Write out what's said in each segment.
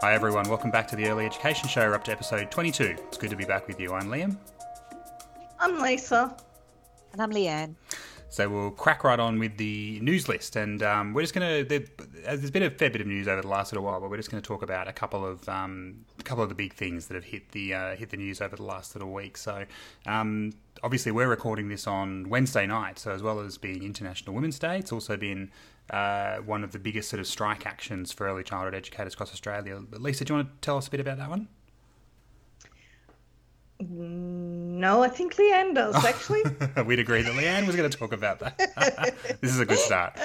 Hi everyone, welcome back to the Early Education Show. We're up to episode 22. It's good to be back with you. I'm Liam. I'm Lisa. And I'm Leanne. So we'll crack right on with the news list, and um, we're just going to. There's been a fair bit of news over the last little while, but we're just going to talk about a couple of um, a couple of the big things that have hit the uh, hit the news over the last little week. So um, obviously, we're recording this on Wednesday night, so as well as being International Women's Day, it's also been uh, one of the biggest sort of strike actions for early childhood educators across Australia. Lisa, do you want to tell us a bit about that one? No, I think Leanne does actually. We'd agree that Leanne was going to talk about that. this is a good start.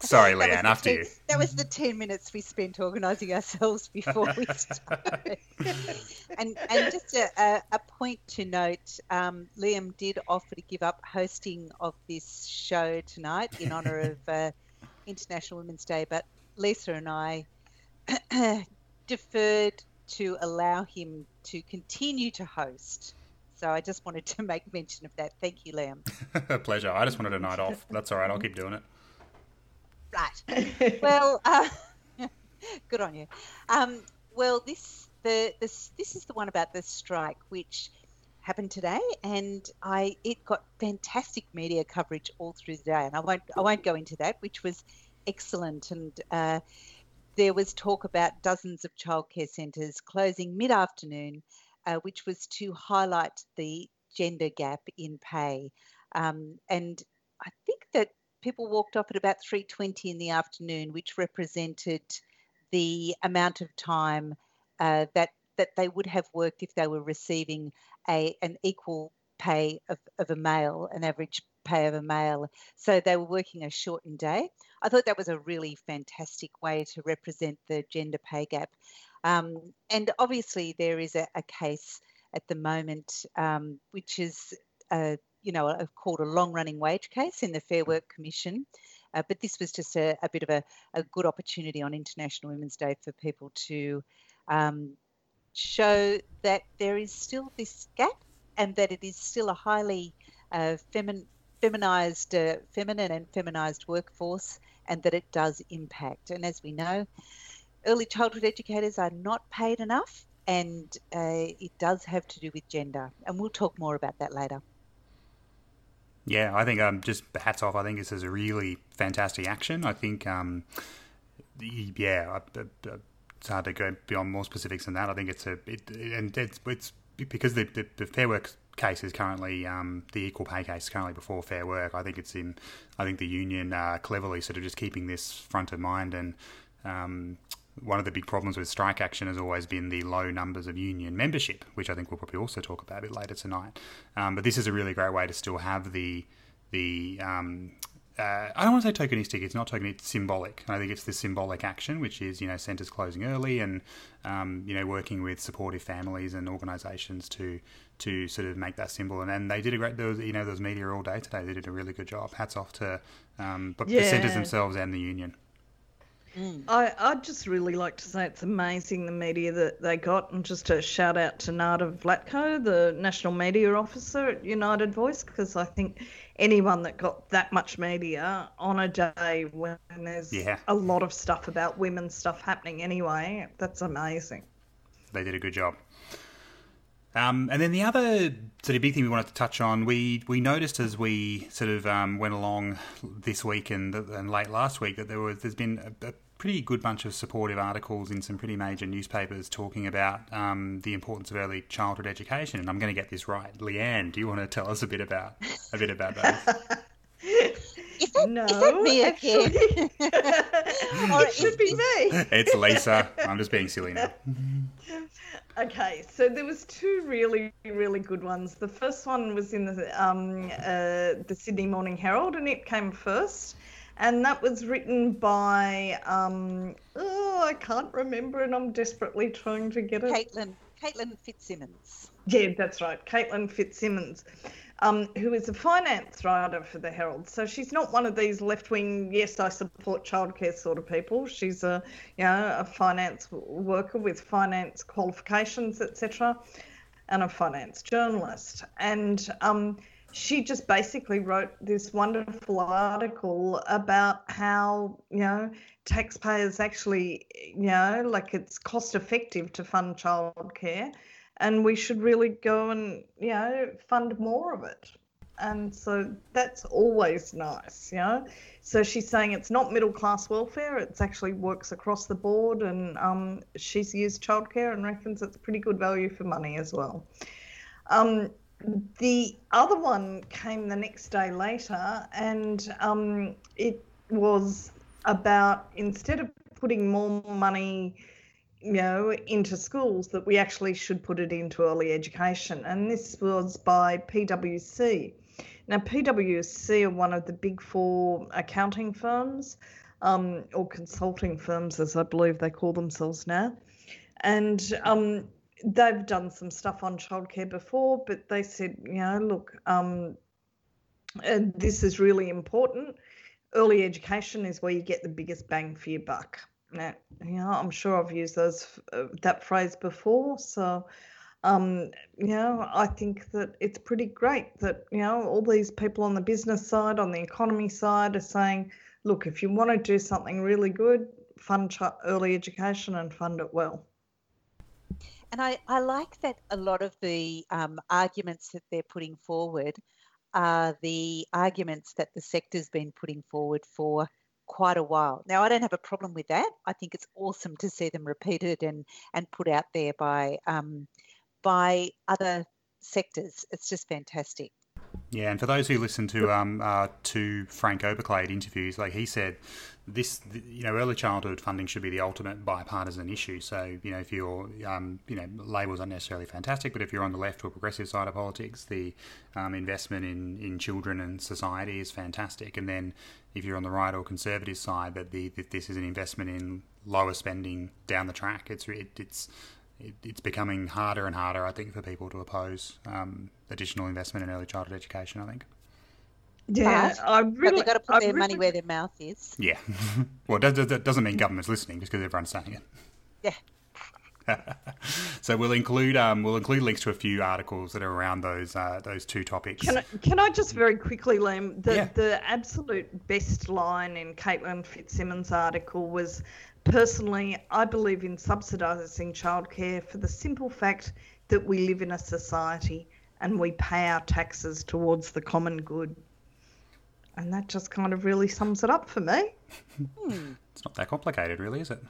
Sorry, Leanne, after ten, you. That was the 10 minutes we spent organising ourselves before we started. and, and just a, a, a point to note um, Liam did offer to give up hosting of this show tonight in honour of uh, International Women's Day, but Lisa and I deferred to allow him to continue to host. So I just wanted to make mention of that. Thank you, Liam. Pleasure. I just wanted a night off. That's all right. I'll keep doing it. Right. well, uh, good on you. Um, well, this the this this is the one about the strike, which happened today, and I it got fantastic media coverage all through the day, and I won't I won't go into that, which was excellent and. Uh, there was talk about dozens of childcare centres closing mid afternoon, uh, which was to highlight the gender gap in pay. Um, and I think that people walked off at about 3.20 in the afternoon, which represented the amount of time uh, that, that they would have worked if they were receiving a, an equal pay of, of a male, an average pay of a male. So they were working a shortened day. I thought that was a really fantastic way to represent the gender pay gap. Um, and obviously, there is a, a case at the moment, um, which is, you know, a, called a long-running wage case in the Fair Work Commission. Uh, but this was just a, a bit of a, a, good opportunity on International Women's Day for people to um, show that there is still this gap and that it is still a highly uh, feminized, uh, feminine and feminized workforce, and that it does impact. And as we know, early childhood educators are not paid enough, and uh, it does have to do with gender. And we'll talk more about that later. Yeah, I think um, just hats off. I think this is a really fantastic action. I think, um, yeah, it's hard to go beyond more specifics than that. I think it's a, it, and it's, it's because the, the, the Fair Work case is currently um, the equal pay case is currently before Fair Work. I think it's in. I think the union uh, cleverly sort of just keeping this front of mind and. Um, one of the big problems with strike action has always been the low numbers of union membership, which I think we'll probably also talk about a bit later tonight. Um, but this is a really great way to still have the the um, uh, I don't want to say tokenistic. It's not tokenistic. It's symbolic. I think it's the symbolic action, which is you know centres closing early and um, you know working with supportive families and organisations to to sort of make that symbol. And, and they did a great. There was you know there was media all day today. They did a really good job. Hats off to um, but yeah. the centres themselves and the union. Mm. I, I'd just really like to say it's amazing the media that they got, and just a shout out to Nada Vlatko, the National Media Officer at United Voice, because I think anyone that got that much media on a day when there's yeah. a lot of stuff about women's stuff happening anyway, that's amazing. They did a good job. Um, and then the other sort of big thing we wanted to touch on, we we noticed as we sort of um, went along this week and, and late last week that there was there's been a, a, pretty good bunch of supportive articles in some pretty major newspapers talking about um, the importance of early childhood education. And I'm going to get this right, Leanne. Do you want to tell us a bit about a bit about those? Is that, no, is that me actually, it should be me. It's Lisa. I'm just being silly now. Okay, so there was two really, really good ones. The first one was in the um, uh, the Sydney Morning Herald, and it came first, and that was written by um, oh, I can't remember, and I'm desperately trying to get it. Caitlin, Caitlin Fitzsimmons. Yeah, that's right, Caitlin Fitzsimmons um, who is a finance writer for the Herald. So she's not one of these left-wing, yes, I support childcare sort of people. She's a, you know, a finance worker with finance qualifications, etc., and a finance journalist. And um, she just basically wrote this wonderful article about how you know taxpayers actually you know like it's cost effective to fund childcare and we should really go and you know fund more of it. And so that's always nice you know. So she's saying it's not middle class welfare it's actually works across the board and um, she's used childcare and reckons it's pretty good value for money as well. Um, the other one came the next day later and um, it was about instead of putting more money you know, into schools that we actually should put it into early education. And this was by PwC. Now, PwC are one of the big four accounting firms, um, or consulting firms, as I believe they call themselves now. And um, they've done some stuff on childcare before, but they said, you know, look, um, this is really important. Early education is where you get the biggest bang for your buck. Now, you know, I'm sure I've used those uh, that phrase before. So, um, you know, I think that it's pretty great that you know all these people on the business side, on the economy side, are saying, look, if you want to do something really good, fund early education and fund it well. And I, I like that a lot of the um, arguments that they're putting forward are the arguments that the sector's been putting forward for quite a while. Now, I don't have a problem with that. I think it's awesome to see them repeated and, and put out there by um, by other sectors. It's just fantastic. Yeah, and for those who listen to um uh, to Frank Oberklaid interviews, like he said, this you know early childhood funding should be the ultimate bipartisan issue. So you know if you're um, you know Label's aren't necessarily fantastic, but if you're on the left or progressive side of politics, the um, investment in in children and society is fantastic. And then if you're on the right or conservative side, that the that this is an investment in lower spending down the track. It's it, it's it's becoming harder and harder, I think, for people to oppose um, additional investment in early childhood education. I think. Yeah, I really. they've got to put I their really, money where their mouth is. Yeah. well, that, doesn't mean government's listening just because everyone's saying it. Yeah. so we'll include um, we'll include links to a few articles that are around those uh, those two topics. Can I, can I just very quickly, Liam? The yeah. the absolute best line in Caitlin Fitzsimmons' article was, personally, I believe in subsidising childcare for the simple fact that we live in a society and we pay our taxes towards the common good. And that just kind of really sums it up for me. Hmm. It's not that complicated, really, is it?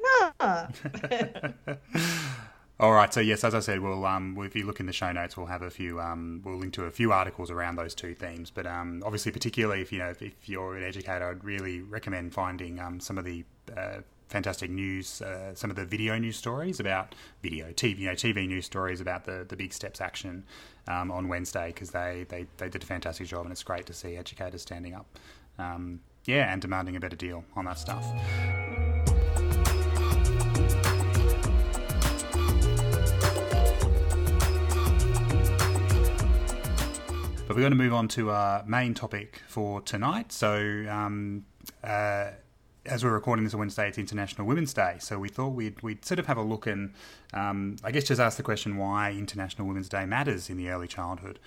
No. All right. So yes, as I said, we'll um, if you look in the show notes, we'll have a few. Um, we'll link to a few articles around those two themes. But um, obviously, particularly if you know if, if, you're an educator, I'd really recommend finding um, some of the uh, fantastic news, uh, some of the video news stories about video, TV, you know, TV news stories about the the big steps action um, on Wednesday because they, they they did a fantastic job, and it's great to see educators standing up. Um, yeah, and demanding a better deal on that stuff. But we're going to move on to our main topic for tonight. So, um, uh, as we're recording this on Wednesday, it's International Women's Day. So we thought we'd, we'd sort of have a look and um, I guess just ask the question why International Women's Day matters in the early childhood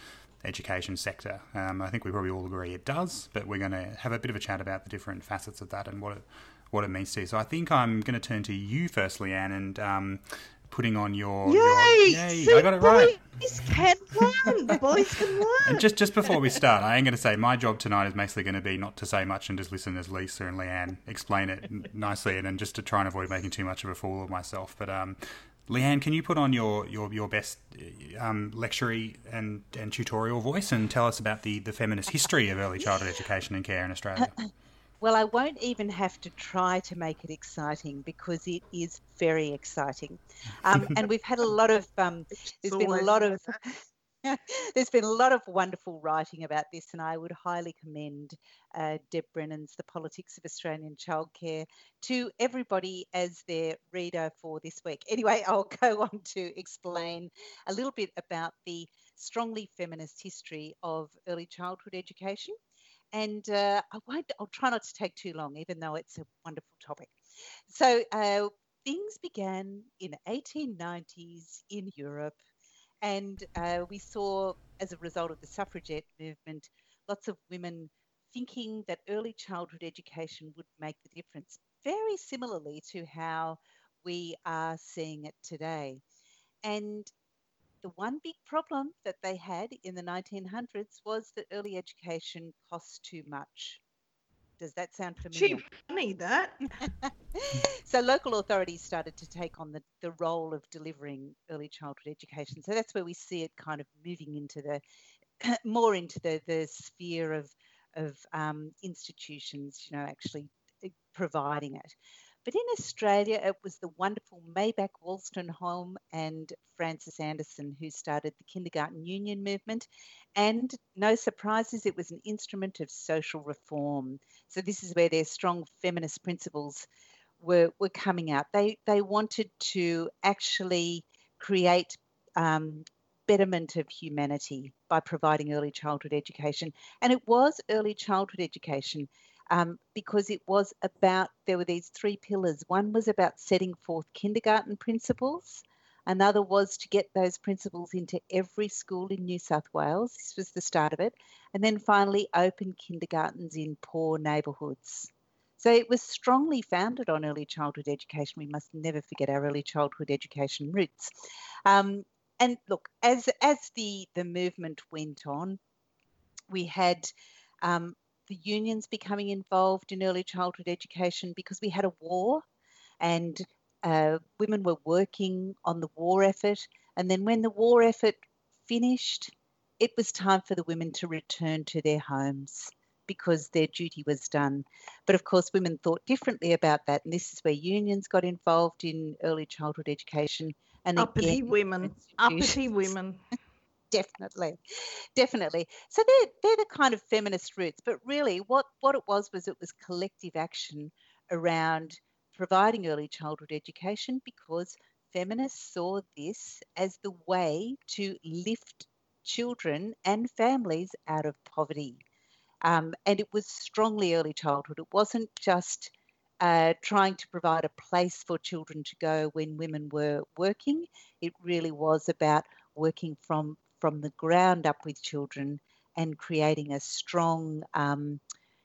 education sector. Um, I think we probably all agree it does, but we're going to have a bit of a chat about the different facets of that and what it what it means to you. So I think I'm going to turn to you first, Leanne, and um, putting on your. Yay! Your, yay! I got it right. Boys can learn. boys can learn. And just just before we start, I am going to say my job tonight is mostly going to be not to say much and just listen as Lisa and Leanne explain it nicely, and, and just to try and avoid making too much of a fool of myself. But um, Leanne, can you put on your your your best um, lectury and and tutorial voice and tell us about the the feminist history of early childhood education and care in Australia? Well, I won't even have to try to make it exciting because it is very exciting. Um, and we've had a lot of, um, there's been a lot of, there's been a lot of wonderful writing about this, and I would highly commend uh, Deb Brennan's The Politics of Australian Childcare to everybody as their reader for this week. Anyway, I'll go on to explain a little bit about the strongly feminist history of early childhood education and uh, I won't, I'll try not to take too long, even though it's a wonderful topic. So uh, things began in 1890s in Europe, and uh, we saw as a result of the suffragette movement, lots of women thinking that early childhood education would make the difference, very similarly to how we are seeing it today. And the one big problem that they had in the 1900s was that early education cost too much. Does that sound familiar? Gee, funny that. so local authorities started to take on the, the role of delivering early childhood education. So that's where we see it kind of moving into the more into the, the sphere of of um, institutions, you know, actually eh, providing it. But in Australia, it was the wonderful Maybanke Wolstenholme and Frances Anderson who started the Kindergarten Union movement. And no surprises, it was an instrument of social reform. So this is where their strong feminist principles were, were coming out. They, they wanted to actually create um, betterment of humanity by providing early childhood education. And it was early childhood education um, because it was about, there were these three pillars. One was about setting forth kindergarten principles. Another was to get those principles into every school in New South Wales. This was the start of it. And then finally, open kindergartens in poor neighbourhoods. So it was strongly founded on early childhood education. We must never forget our early childhood education roots. Um, and look, as as the the movement went on, we had um, the unions becoming involved in early childhood education because we had a war and uh, women were working on the war effort. And then when the war effort finished, it was time for the women to return to their homes because their duty was done. But of course, women thought differently about that. And this is where unions got involved in early childhood education. And uppity again, women, uppity women. definitely, definitely. So they're they're the kind of feminist roots. But really, what what it was was it was collective action around providing early childhood education because feminists saw this as the way to lift children and families out of poverty. Um, and it was strongly early childhood. It wasn't just uh, trying to provide a place for children to go when women were working. It really was about working from from the ground up with children and creating a strong, um,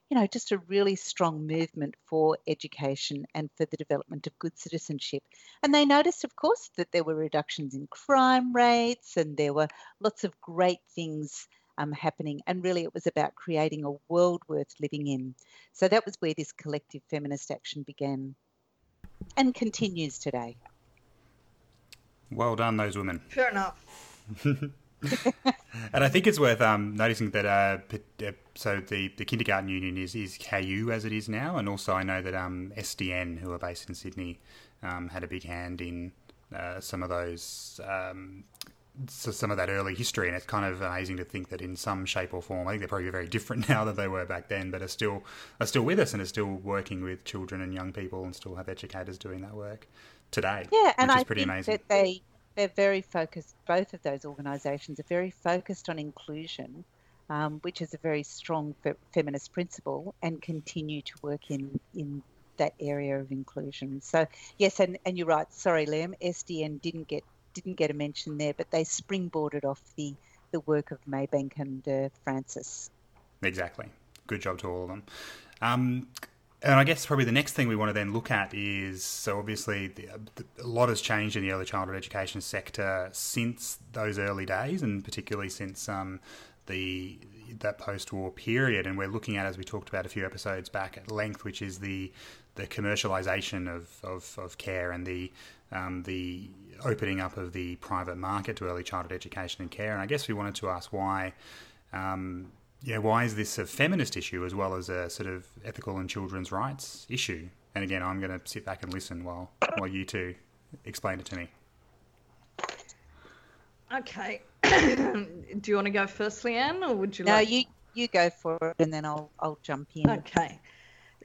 you know, just a really strong movement for education and for the development of good citizenship. And they noticed, of course, that there were reductions in crime rates and there were lots of great things um, happening. And really, it was about creating a world worth living in. So that was where this collective feminist action began and continues today. Well done, those women. Fair enough. and I think it's worth um, noticing that uh, uh, so the, the kindergarten union is, is KU as it is now, and also I know that um, SDN, who are based in Sydney, um, had a big hand in uh, some of those. Um, so some of that early history, and it's kind of amazing to think that in some shape or form, I think they're probably very different now than they were back then, but are still are still with us and are still working with children and young people, and still have educators doing that work today. Yeah, and I think amazing. that they they're very focused, both of those organisations are very focused on inclusion, um, which is a very strong fe- feminist principle, and continue to work in, in that area of inclusion. So, yes, and, and you're right. Sorry, Liam, SDN didn't get didn't get a mention there, but they springboarded off the, the work of Maybanke and uh, Frances. Exactly. Good job to all of them. Um, and I guess probably the next thing we want to then look at is so obviously the, the, a lot has changed in the early childhood education sector since those early days, and particularly since um, the that post-war period. And we're looking at, as we talked about a few episodes back at length, which is the the commercialization of, of, of care and the um, the opening up of the private market to early childhood education and care. And I guess we wanted to ask why. Um, yeah, why is this a feminist issue as well as a sort of ethical and children's rights issue? And again, I'm going to sit back and listen while while you two explain it to me. Okay. Do you want to go first, Leanne, or would you no, like? You you go for it, and then I'll I'll jump in. Okay.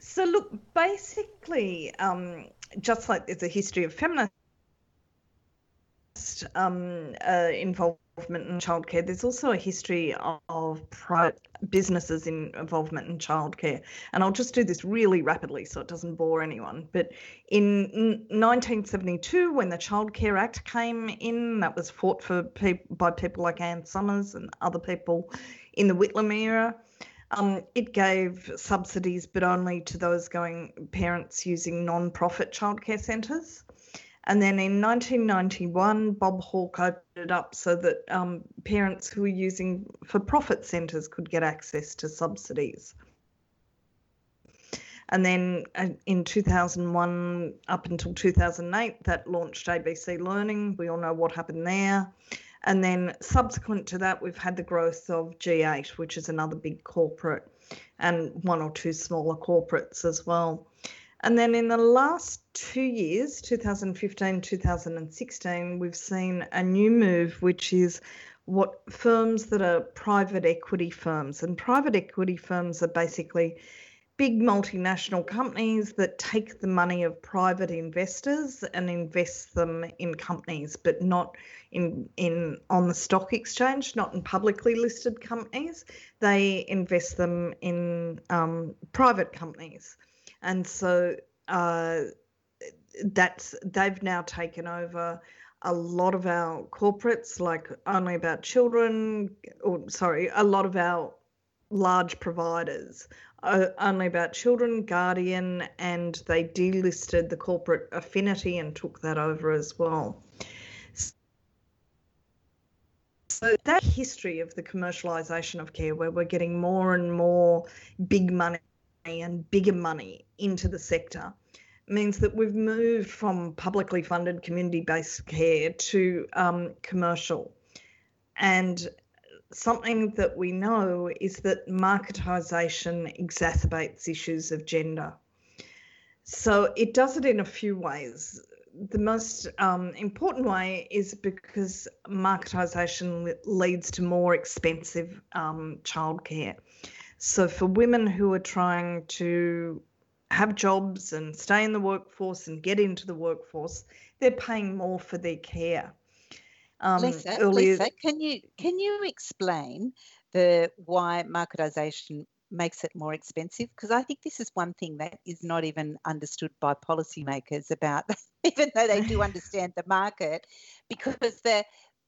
So look, basically, um, just like there's a history of feminist um, uh, involvement involvement in childcare, there's also a history of private businesses' in involvement in childcare. And I'll just do this really rapidly so it doesn't bore anyone. But in 1972, when the Child Care Act came in, that was fought for pe- by people like Anne Summers and other people in the Whitlam era. Um, it gave subsidies, but only to those going parents using non-profit childcare centres. And then in 1991, Bob Hawke opened it up so that um, parents who were using for profit centres could get access to subsidies. And then uh, in 2001 up until 2008, that launched ABC Learning. We all know what happened there. And then subsequent to that, we've had the growth of G8, which is another big corporate, and one or two smaller corporates as well. And then in the last two years, 2015, 2016, we've seen a new move, which is what firms that are private equity firms. And private equity firms are basically big multinational companies that take the money of private investors and invest them in companies, but not in in on the stock exchange, not in publicly listed companies. They invest them in um, private companies and so uh, that's they've now taken over a lot of our corporates, like only about children, or sorry, a lot of our large providers, uh, only about children, Guardian, and they delisted the corporate affinity and took that over as well. So that history of the commercialisation of care, where we're getting more and more big money and bigger money into the sector means that we've moved from publicly funded community based care to um, commercial. And something that we know is that marketisation exacerbates issues of gender. So it does it in a few ways. The most um, important way is because marketisation leads to more expensive um, childcare. So for women who are trying to have jobs and stay in the workforce and get into the workforce, they're paying more for their care. Um, Lisa, earlier... Lisa, can you can you explain the why marketisation makes it more expensive? Because I think this is one thing that is not even understood by policymakers about, even though they do understand the market, because the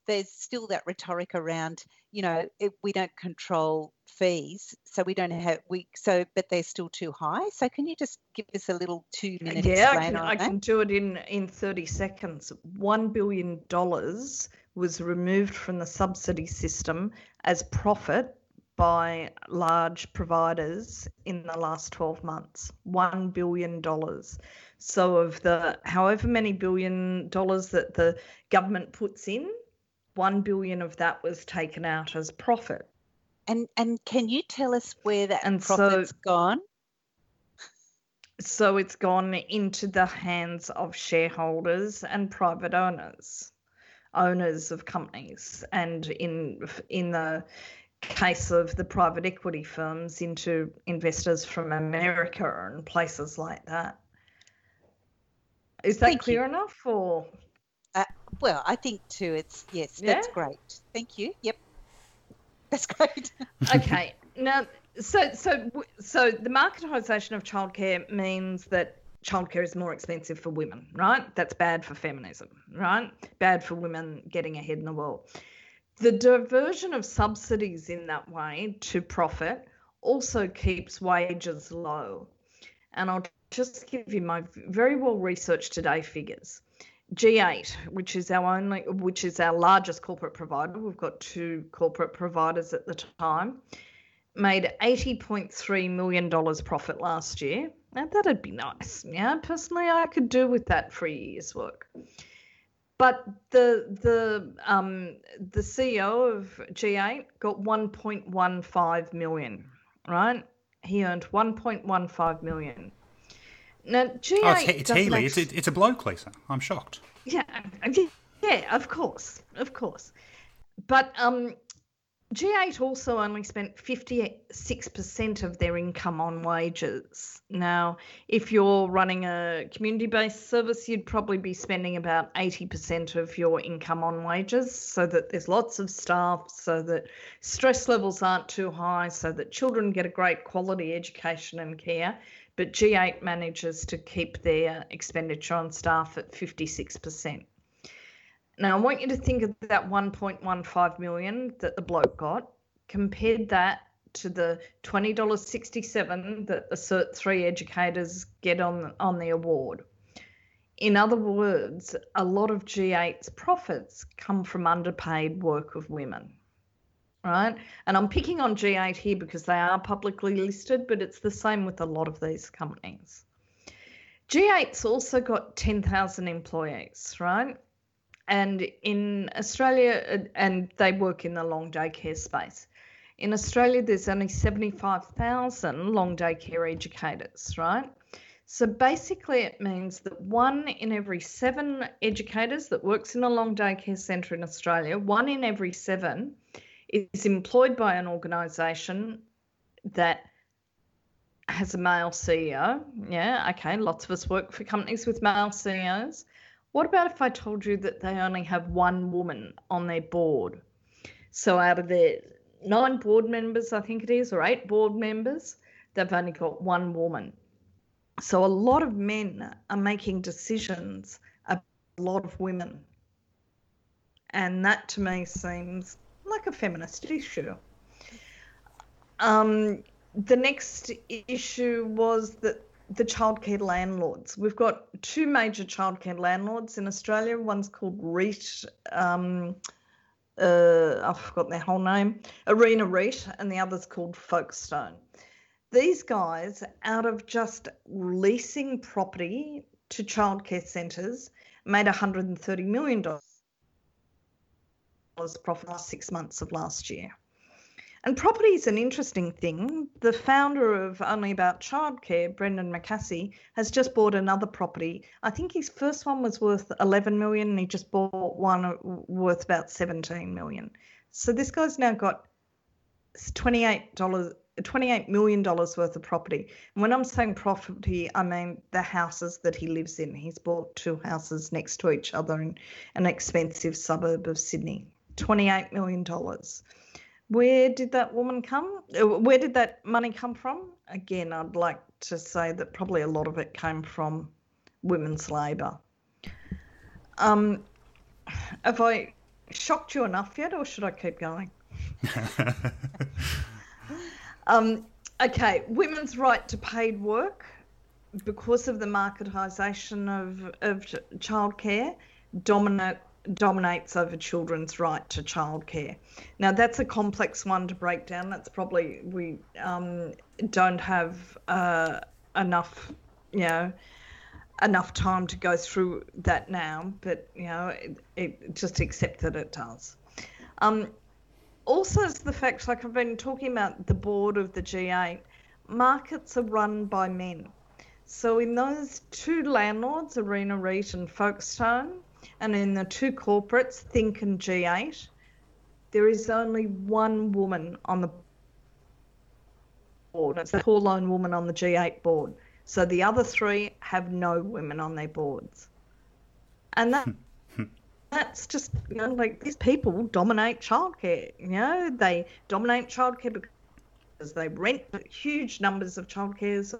there's still that rhetoric around, you know, it, we don't control fees, so we don't have we so, but they're still too high. So can you just give us a little two minute yeah, I can, I can do it in in thirty seconds. One billion dollars was removed from the subsidy system as profit by large providers in the last 12 months. $1 billion. So, of the however many billion dollars that the government puts in, 1 billion of that was taken out as profit. And and can you tell us where that and profit's so, gone? So it's gone into the hands of shareholders and private owners, owners of companies, and in in the case of the private equity firms into investors from America and places like that. Is that Thank clear you. enough or well, I think too. It's yes, yeah? that's great. Thank you. Yep, that's great. okay, now so so so the marketisation of childcare means that childcare is more expensive for women, right? That's bad for feminism, right? Bad for women getting ahead in the world. The diversion of subsidies in that way to profit also keeps wages low. And I'll just give you my very well researched today figures. G8, which is our only, which is our largest corporate provider, we've got two corporate providers at the time, made $80.3 million profit last year. Now, that'd be nice. Yeah, personally, I could do with that for a year's work. But the the um, the CEO of G8 got 1.15 million, right? He earned 1.15 million. Now, G8 oh, it's, it's Healy. It's, it's a bloke, Lisa. I'm shocked. Yeah, yeah, of course, of course. But um, G8 also only spent 56% of their income on wages. Now, if you're running a community based service, you'd probably be spending about 80% of your income on wages so that there's lots of staff, so that stress levels aren't too high, so that children get a great quality education and care. But G8 manages to keep their expenditure on staff at 56%. Now, I want you to think of that 1.15 million that the bloke got, compared that to the $20.67 that the Cert 3 educators get on, on the award. In other words, a lot of G8's profits come from underpaid work of women. Right? And I'm picking on G8 here because they are publicly listed, but it's the same with a lot of these companies. G8's also got 10,000 employees, right? And in Australia, and they work in the long day care space. In Australia, there's only 75,000 long day care educators, right? So basically, it means that one in every seven educators that works in a long day care centre in Australia, one in every seven is employed by an organisation that has a male CEO. Yeah, okay, lots of us work for companies with male CEOs. What about if I told you that they only have one woman on their board? So out of their nine board members, I think it is, or eight board members, they've only got one woman. So a lot of men are making decisions about a lot of women. And that to me seems like a feminist issue. Um, the next issue was that the childcare landlords. We've got two major childcare landlords in Australia. One's called REIT. Um, uh, I've forgotten their whole name. Arena REIT, and the other's called Folkestone. These guys, out of just leasing property to childcare centres, made $130 million profit last six months of last year. And property is an interesting thing. The founder of Only About Childcare, Brendan McCasey, has just bought another property. I think his first one was worth 11 million and he just bought one worth about 17 million. So this guy's now got $28 $28 million worth of property. And when I'm saying property, I mean the houses that he lives in. He's bought two houses next to each other in an expensive suburb of Sydney. $28 million. Where did that woman come? Uh, where did that money come from? Again, I'd like to say that probably a lot of it came from women's labour. Um, have I shocked you enough yet, or should I keep going? um, okay, women's right to paid work because of the marketisation of, of childcare dominate dominates over children's right to childcare. Now, that's a complex one to break down. That's probably, we um, don't have uh, enough, you know, enough time to go through that now, but, you know, it, it, just accept that it does. Um, also, it's the fact, like I've been talking about the board of the G8, markets are run by men. So, in those two landlords, Arena REIT and Folkestone, and in the two corporates, Think and G8, there is only one woman on the board. It's the poor lone woman on the G8 board. So the other three have no women on their boards. And that hmm. that's just you know like these people dominate childcare. You know they dominate childcare because they rent huge numbers of childcares,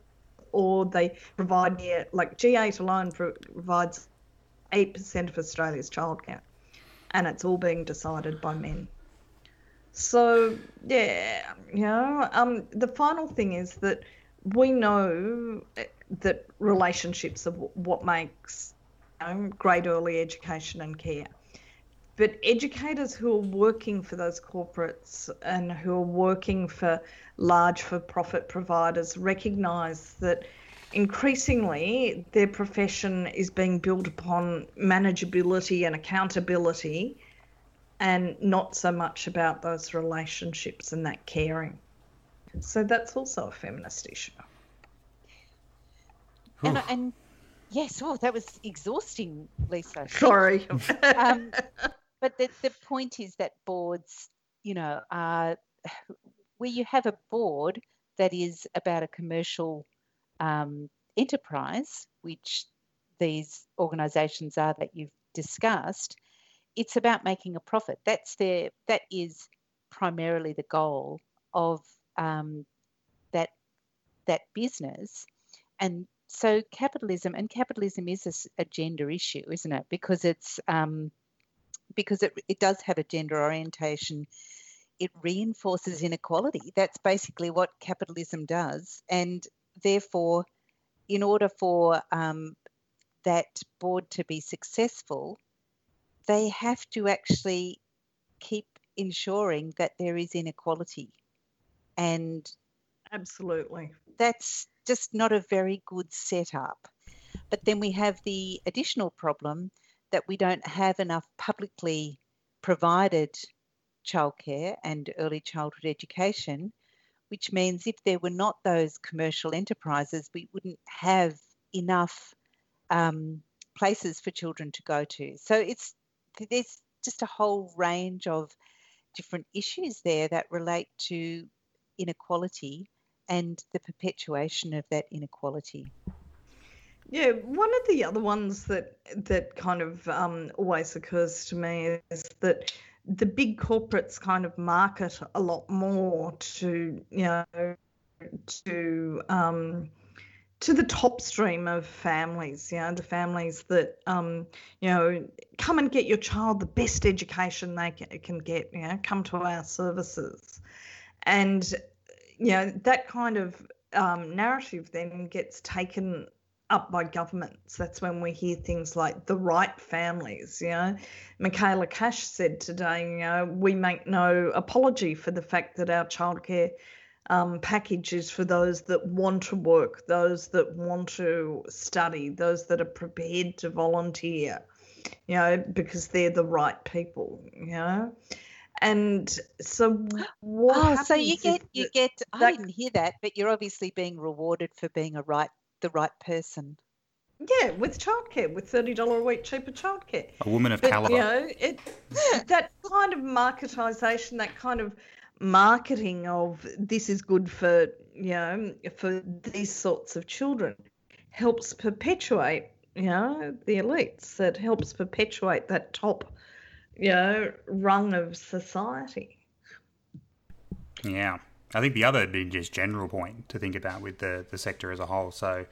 or they provide like G8 alone provides 8% of Australia's childcare, and it's all being decided by men. So, yeah, you know, um, the final thing is that we know that relationships are what makes you know, great early education and care. But educators who are working for those corporates and who are working for large for profit providers recognise that increasingly their profession is being built upon manageability and accountability and not so much about those relationships and that caring. So that's also a feminist issue. And, and yes, oh, that was exhausting, Lisa. Sorry. um, but the, the point is that boards you know, are where you have a board that is about a commercial um, enterprise, which these organisations are that you've discussed, it's about making a profit. That's their that is primarily the goal of um, that that business, and so capitalism and capitalism is a, a gender issue, isn't it? Because it's um, because it it does have a gender orientation. It reinforces inequality. That's basically what capitalism does, and therefore, in order for um, that board to be successful, they have to actually keep ensuring that there is inequality. And absolutely, that's just not a very good setup. But then we have the additional problem that we don't have enough publicly provided childcare and early childhood education, which means if there were not those commercial enterprises, we wouldn't have enough um, places for children to go to. So it's there's just a whole range of different issues there that relate to inequality and the perpetuation of that inequality. Yeah, one of the other ones that that kind of um, always occurs to me is that the big corporates kind of market a lot more to you know to um, to the top stream of families, you know, the families that, um, you know, come and get your child the best education they can get, you know, come to our services. And, you know, that kind of um, narrative then gets taken up by governments. That's when we hear things like the right families. You know, Michaela Cash said today, you know, we make no apology for the fact that our childcare um, is for those that want to work, those that want to study, those that are prepared to volunteer, you know, because they're the right people, you know. And so, what oh, so you get you get. I didn't hear that, but you're obviously being rewarded for being a right the right person. Yeah, with childcare, with thirty dollar a week cheaper childcare. A woman of but, caliber. You know, it that kind of marketisation, that kind of marketing of this is good for you know for these sorts of children helps perpetuate you know the elites it helps perpetuate that top you know rung of society yeah i think the other just general point to think about with the the sector as a whole so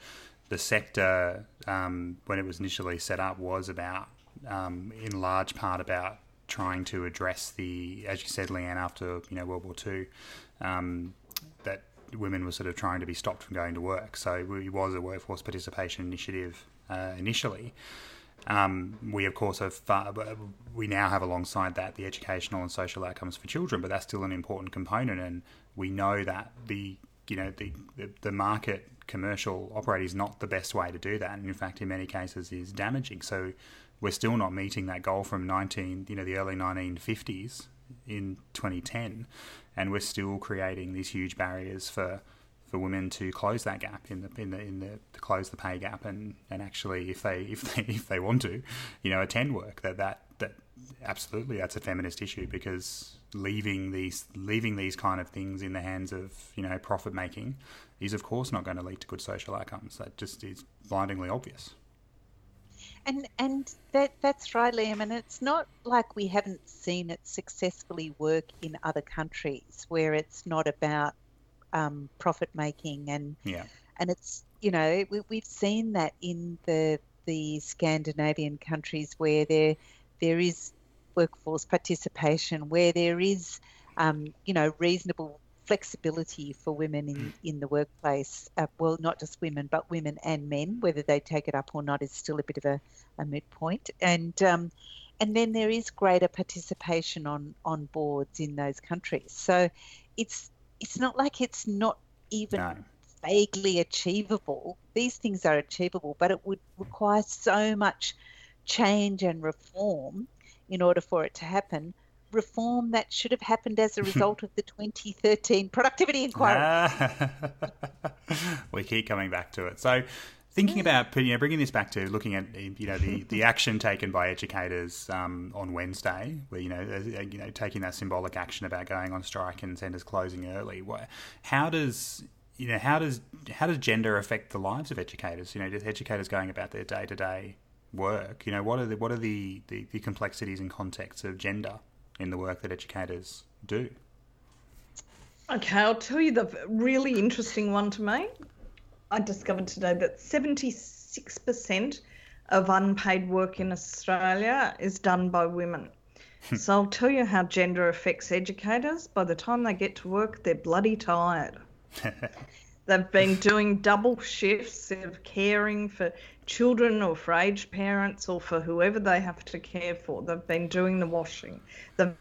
the sector um, when it was initially set up was about um, in large part about trying to address the, as you said, Leanne, after you know World War Two, um, that women were sort of trying to be stopped from going to work. So it was a workforce participation initiative uh, initially. Um, we of course have far, we now have alongside that the educational and social outcomes for children, but that's still an important component, and we know that the you know the, the, market commercial operator is not the best way to do that, and in fact, in many cases, is damaging. So we're still not meeting that goal from 19, you know, the early 1950s in 2010, and we're still creating these huge barriers for for women to close that gap in the in the in the to close the pay gap and and actually if they if they if they want to, you know, attend work that that that absolutely that's a feminist issue because leaving these leaving these kind of things in the hands of you know profit making is of course not going to lead to good social outcomes. That just is blindingly obvious. And and that that's right, Liam. And it's not like we haven't seen it successfully work in other countries where it's not about um, profit making and yeah. and it's you know we, we've seen that in the the Scandinavian countries where there there is workforce participation, where there is um, you know reasonable flexibility for women in, in the workplace. Uh, well, not just women, but women and men. Whether they take it up or not is still a bit of a, a moot point. And um, and then there is greater participation on on boards in those countries. So it's it's not like it's not even. No. Vaguely achievable. These things are achievable, but it would require so much change and reform in order for it to happen reform that should have happened as a result of the 2013 productivity inquiry. we keep coming back to it. So, thinking about you know bringing this back to looking at you know the, the action taken by educators um, on Wednesday, where you know uh, you know taking that symbolic action about going on strike and centres closing early. How does you know how does how does gender affect the lives of educators? You know, just educators going about their day to day work. You know, what are the what are the, the, the complexities and contexts of gender in the work that educators do? Okay, I'll tell you the really interesting one to me. I discovered today that 76% of unpaid work in Australia is done by women. Hmm. so I'll tell you how gender affects educators. By the time they get to work, they're bloody tired. They've been doing double shifts of caring for children or for aged parents or for whoever they have to care for. They've been doing the washing. They've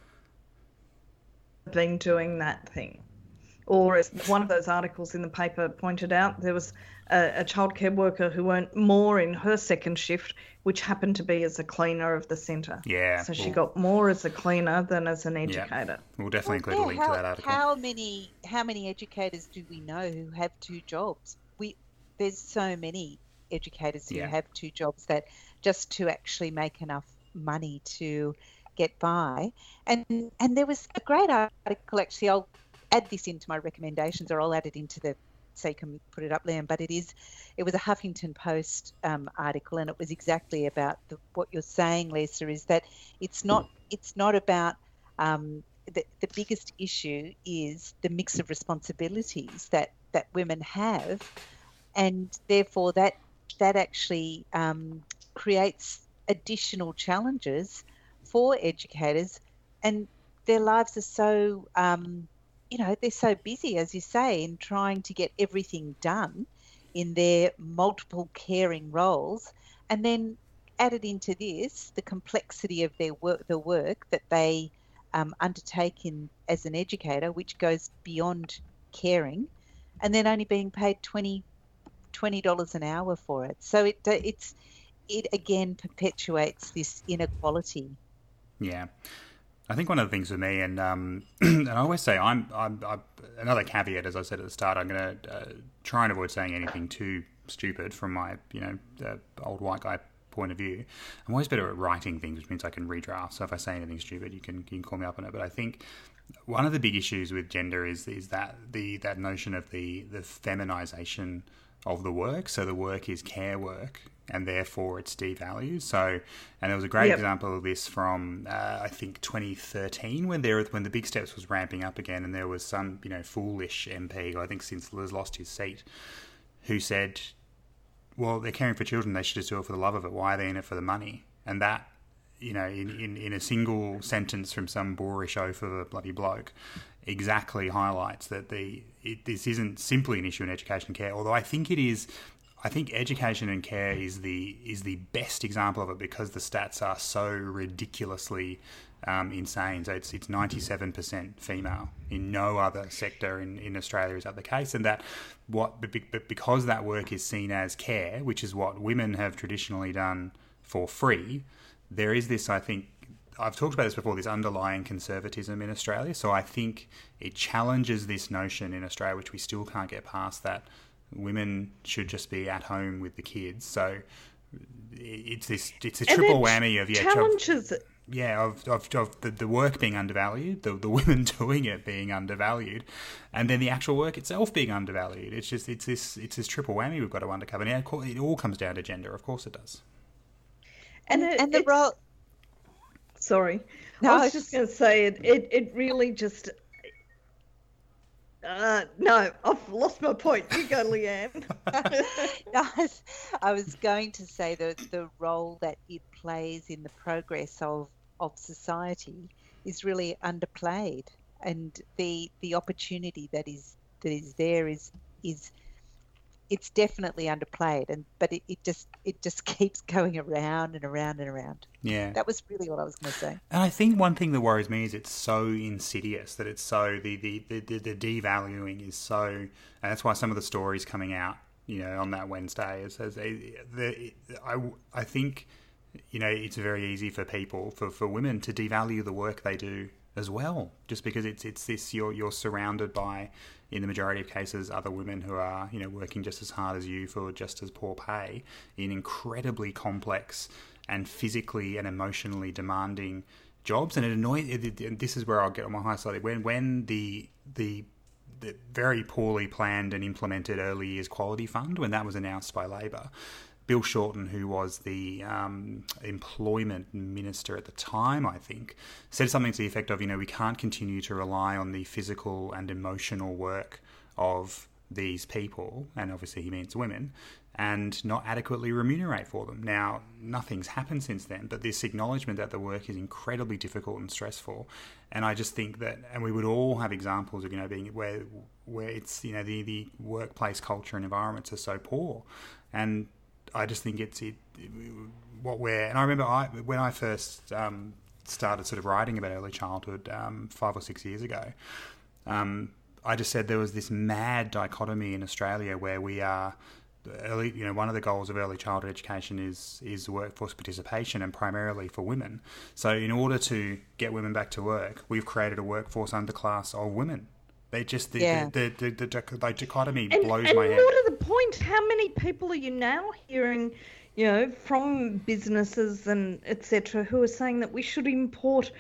been doing that thing or as one of those articles in the paper pointed out, there was a, a childcare worker who earned more in her second shift, which happened to be as a cleaner of the centre. Yeah. So she got more as a cleaner than as an educator. Yeah. We'll definitely well, include yeah, a link how, to that article. How many how many educators do we know who have two jobs? We there's so many educators who yeah. have two jobs that just to actually make enough money to get by. And and there was a great article actually. I'll add this into my recommendations, or I'll add it into the so you can put it up, Liam. But it is, it was a Huffington Post um, article, and it was exactly about the, what you're saying, Lisa. Is that it's not it's not about um, the, the biggest issue is the mix of responsibilities that that women have, and therefore that that actually um, creates additional challenges for educators, and their lives are so um, you know, they're so busy, as you say, in trying to get everything done in their multiple caring roles. And then added into this, the complexity of their work, the work that they um, undertake in as an educator, which goes beyond caring, and then only being paid 20 dollars an hour for it. So it it's it again perpetuates this inequality. Yeah. I think one of the things for me, and um, and I always say I'm, I'm, I'm, another caveat, as I said at the start, I'm going to uh, try and avoid saying anything too stupid from my you know uh, old white guy point of view. I'm always better at writing things, which means I can redraft. So if I say anything stupid, you can you can call me up on it. But I think one of the big issues with gender is is that the that notion of the the feminization of the work. So the work is care work, and therefore it's devalued. So, and there was a great yep. example of this from uh, I think 2013 when there when the big steps was ramping up again, and there was some you know foolish MP, I think since Liz lost his seat, who said, "Well, they're caring for children; they should just do it for the love of it. Why are they in it for the money?" And that. You know, in, in, in a single sentence from some boorish oaf of a bloody bloke, exactly highlights that the it, this isn't simply an issue in education and care. Although I think it is I think education and care is the is the best example of it because the stats are so ridiculously um, insane. So it's it's ninety seven percent female. In no other sector in, in Australia is that the case, and that what but because that work is seen as care, which is what women have traditionally done for free, there is this I think. I've talked about this before. This underlying conservatism in Australia, so I think it challenges this notion in Australia, which we still can't get past. That women should just be at home with the kids. So it's this it's a triple whammy of yeah challenges. Of, yeah, of, of, of the, the work being undervalued, the, the women doing it being undervalued, and then the actual work itself being undervalued. It's just it's this it's this triple whammy we've got to undercover. Now it all comes down to gender, of course it does. And it, and the role. Sorry, no, I was just going to say it, it. It really just uh, no, I've lost my point. You go, Leanne. I was going to say that the role that it plays in the progress of, of society is really underplayed, and the the opportunity that is that is there is is it's definitely underplayed and but it, it just it just keeps going around and around and around. Yeah. That was really what i was going to say. And i think one thing that worries me is it's so insidious that it's so the the, the, the, the devaluing is so and that's why some of the stories coming out you know on that wednesday is as eh, the, i i think you know it's very easy for people for for women to devalue the work they do as well, just because it's it's this you're you're surrounded by, in the majority of cases, other women who are you know working just as hard as you for just as poor pay in incredibly complex and physically and emotionally demanding jobs, and it annoys. This is where I'll get on my high side. When when the the the very poorly planned and implemented early years quality fund, when that was announced by Labor, Bill Shorten, who was the um, employment minister at the time, I think, said something to the effect of, you know, we can't continue to rely on the physical and emotional work of these people, and obviously he means women, and not adequately remunerate for them. Now, nothing's happened since then, but this acknowledgement that the work is incredibly difficult and stressful, and I just think that, and we would all have examples of you know being where where it's you know the the workplace culture and environments are so poor, and I just think it's it, what we're. And I remember I when I first um, started sort of writing about early childhood um, five or six years ago. Um, I just said there was this mad dichotomy in Australia where we are early. You know, one of the goals of early childhood education is is workforce participation, and primarily for women. So, in order to get women back to work, we've created a workforce underclass of women they just the yeah. the, the, the, the, dichotomy and, blows and my head. Point, how many people are you now hearing, you know, from businesses and etc., who are saying that we should import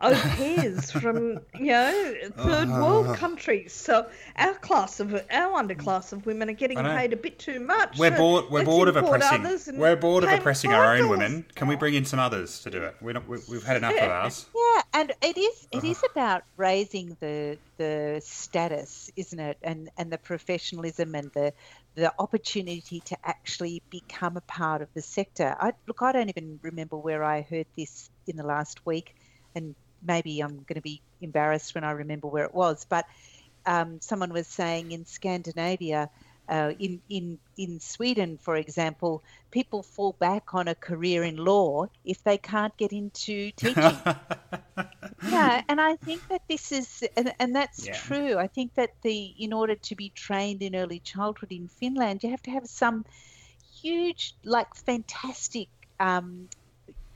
au pairs from you know third world uh-huh. countries. So our class of our underclass of women are getting paid a bit too much. We're bored. We're bored of oppressing. We're bored of oppressing our own women. Can we bring in some others to do it? We don't, we, have had enough of ours. Yeah, and it is it is about raising the the status, isn't it? And and the professionalism and the the opportunity to actually become a part of the sector. I look, I don't even remember where I heard this in the last week, and maybe I'm going to be embarrassed when I remember where it was, but um, someone was saying in Scandinavia, uh, in in in Sweden, for example, people fall back on a career in law if they can't get into teaching. yeah, and I think that this is, and, and that's yeah. true. I think that the in order to be trained in early childhood in Finland, you have to have some huge, like, fantastic um,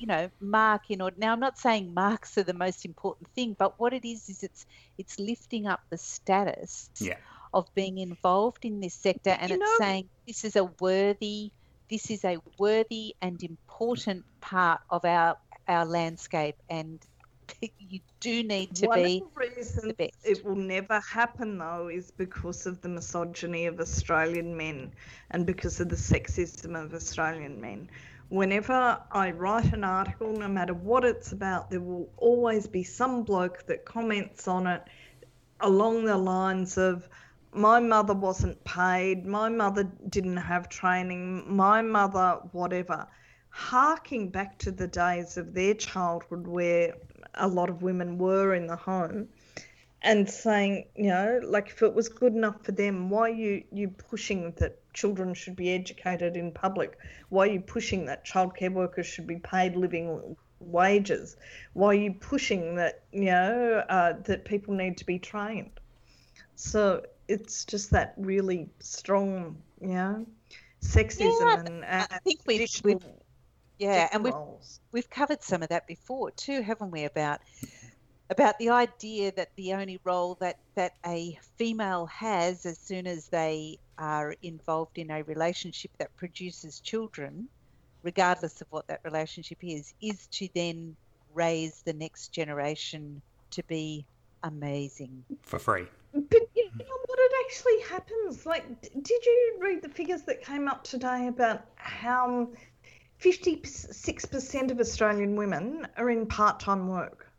you know mark in order now i'm not saying marks are the most important thing but what it is is it's it's lifting up the status yeah. of being involved in this sector and you it's know, saying this is a worthy this is a worthy and important part of our our landscape and you do need to One be of the reasons the best. it will never happen though is because of the misogyny of Australian men and because of the sexism of Australian men whenever I write an article, no matter what it's about, there will always be some bloke that comments on it along the lines of, my mother wasn't paid, my mother didn't have training, my mother, whatever. Harking back to the days of their childhood where a lot of women were in the home and saying, you know, like if it was good enough for them, why are you you pushing that children should be educated in public? Why are you pushing that childcare workers should be paid living wages? Why are you pushing that you know uh, that people need to be trained? So it's just that really strong, you know, sexism yeah, and, I think we've, we've yeah, and we've we've covered some of that before too, haven't we? About about the idea that the only role that, that a female has as soon as they are involved in a relationship that produces children, regardless of what that relationship is, is to then raise the next generation to be amazing. For free. But you know what? It actually happens. Like, did you read the figures that came up today about how 56% of Australian women are in part time work?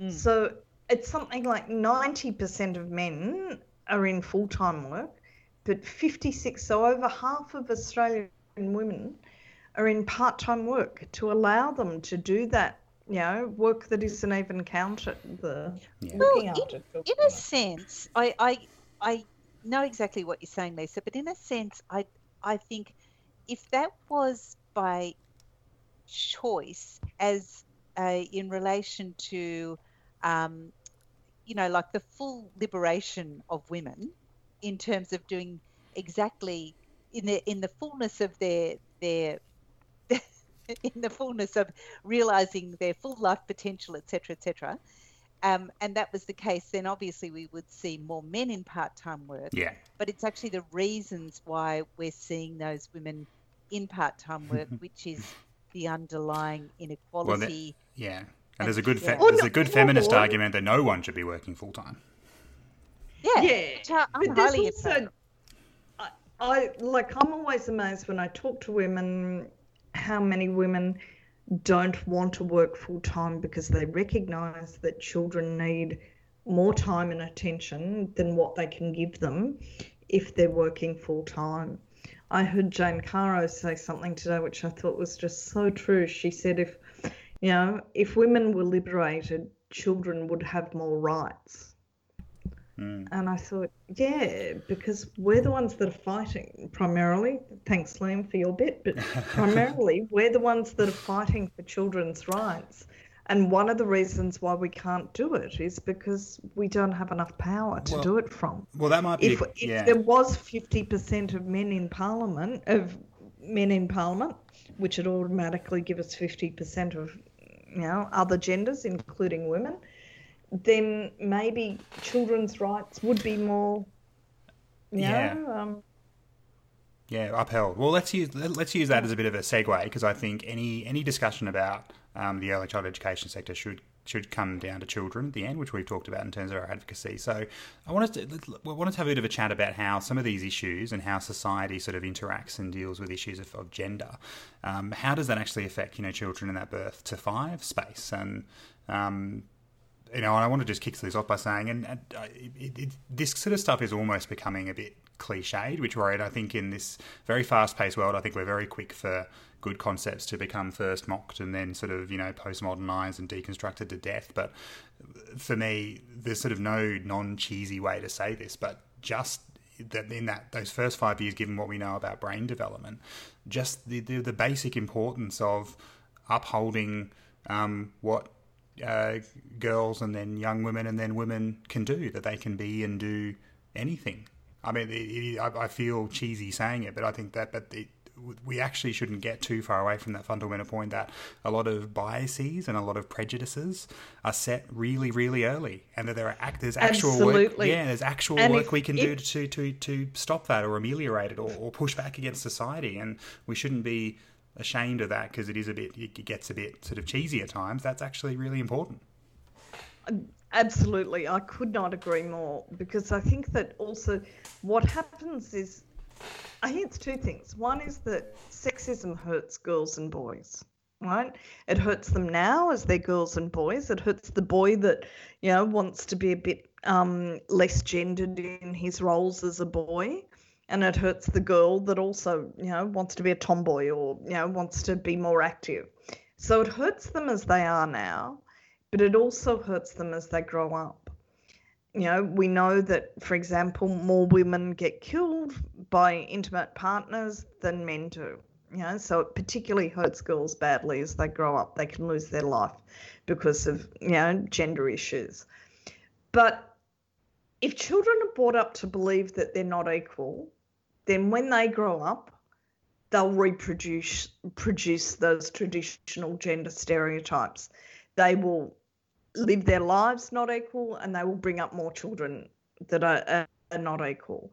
Mm. So it's something like 90% of men are in full time work, but 56, so over half of Australian women are in part time work to allow them to do that. You know, work that isn't even counted. The yeah. well, in, in a sense, I, I I know exactly what you're saying, Lisa. But in a sense, I I think if that was by choice, as uh, in relation to um, you know, like the full liberation of women in terms of doing exactly in the in the fullness of their their in the fullness of realizing their full life potential, etc., etc. um, and that was the case, then obviously we would see more men in part-time work. Yeah. But it's actually the reasons why we're seeing those women in part-time work, which is the underlying inequality. Well, that, yeah, and there's a good fe- there's a good feminist argument that no one should be working full time. Yeah, yeah. but there's also, I, I like I'm always amazed when I talk to women how many women don't want to work full time because they recognize that children need more time and attention than what they can give them if they're working full time. I heard Jane Caro say something today which I thought was just so true. She said if you know, if women were liberated, children would have more rights. Mm. And I thought, yeah, because we're the ones that are fighting primarily. Thanks, Liam, for your bit, but primarily we're the ones that are fighting for children's rights. And one of the reasons why we can't do it is because we don't have enough power to well, do it from. Well, that might be. If, yeah. if there was 50% of men in Parliament, of men in Parliament, which would automatically give us 50% of you know other genders, including women, then maybe children's rights would be more, yeah. um, yeah, upheld. Well, let's use let's use that as a bit of a segue because I think any any discussion about um, the early child education sector should should come down to children at the end, which we've talked about in terms of our advocacy. So I wanted to I wanted to have a bit of a chat about how some of these issues and how society sort of interacts and deals with issues of, of gender. Um, how does that actually affect you know children in that birth to five space and um, you know, and I want to just kick this off by saying, and, and uh, it, it, this sort of stuff is almost becoming a bit cliched, which worried. I think in this very fast-paced world, I think we're very quick for good concepts to become first mocked and then sort of you know postmodernized and deconstructed to death. But for me, there's sort of no non-cheesy way to say this, but just that in that those first five years, given what we know about brain development, just the the, the basic importance of upholding um, what uh, girls and then young women and then women can do that they can be and do anything. I mean, it, it, I, I, feel cheesy saying it, but I think that but it, we actually shouldn't get too far away from that fundamental point that a lot of biases and a lot of prejudices are set really, really early, and that there are act, there's actual Absolutely. work. Yeah, there's actual and work we can do to, to to stop that or ameliorate it or, or push back against society, and we shouldn't be ashamed of that because it is a bit, it gets a bit sort of cheesy at times. That's actually really important. Absolutely, I could not agree more because I think that also what happens is, I think it's two things. One is that sexism hurts girls and boys, right? It hurts them now as they're girls and boys. It hurts the boy that, you know, wants to be a bit um, less gendered in his roles as a boy and it hurts the girl that also you know wants to be a tomboy or you know wants to be more active. So it hurts them as they are now but it also hurts them as they grow up. You know we know that for example more women get killed by intimate partners than men do you know so it particularly hurts girls badly as they grow up. They can lose their life because of you know gender issues. But if children are brought up to believe that they're not equal then when they grow up, they'll reproduce produce those traditional gender stereotypes. They will live their lives not equal, and they will bring up more children that are, are not equal.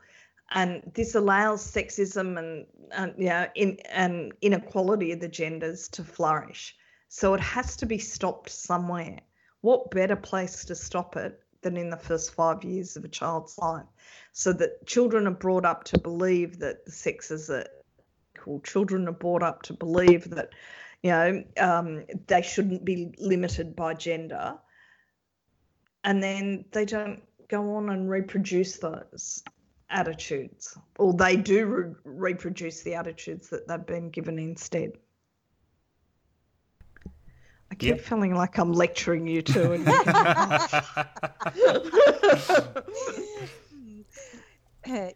And this allows sexism and, and yeah, in, and inequality of the genders to flourish. So it has to be stopped somewhere. What better place to stop it than in the first five years of a child's life? so that children are brought up to believe that the sexes are equal. Children are brought up to believe that, you know, um, they shouldn't be limited by gender, and then they don't go on and reproduce those attitudes, or they do re- reproduce the attitudes that they've been given instead. I keep yep. feeling like I'm lecturing you too.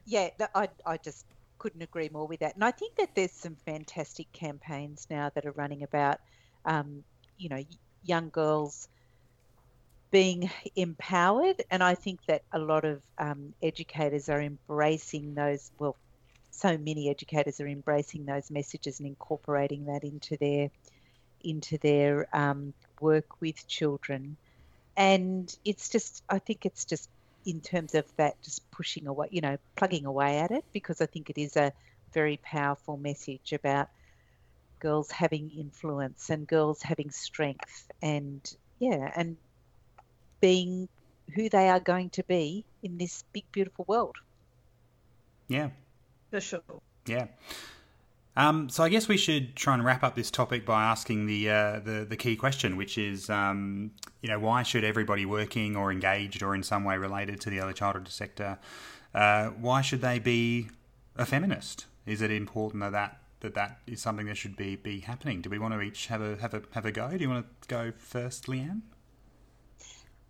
yeah, I, I just couldn't agree more with that. And I think that there's some fantastic campaigns now that are running about, um, you know, young girls being empowered. And I think that a lot of um, educators are embracing those, well, so many educators are embracing those messages and incorporating that into their into their um, work with children. and it's just I think it's just in terms of that just pushing away, you know, plugging away at it because I think it is a very powerful message about girls having influence and girls having strength and yeah and being who they are going to be in this big beautiful world. Yeah. For sure. Yeah um, so I guess we should try and wrap up this topic by asking the uh, the, the key question, which is, um, you know, why should everybody working or engaged or in some way related to the early childhood sector, uh, why should they be a feminist? Is it important that that that that is something that should be be happening? Do we want to each have a have a have a go? Do you want to go first, Leanne?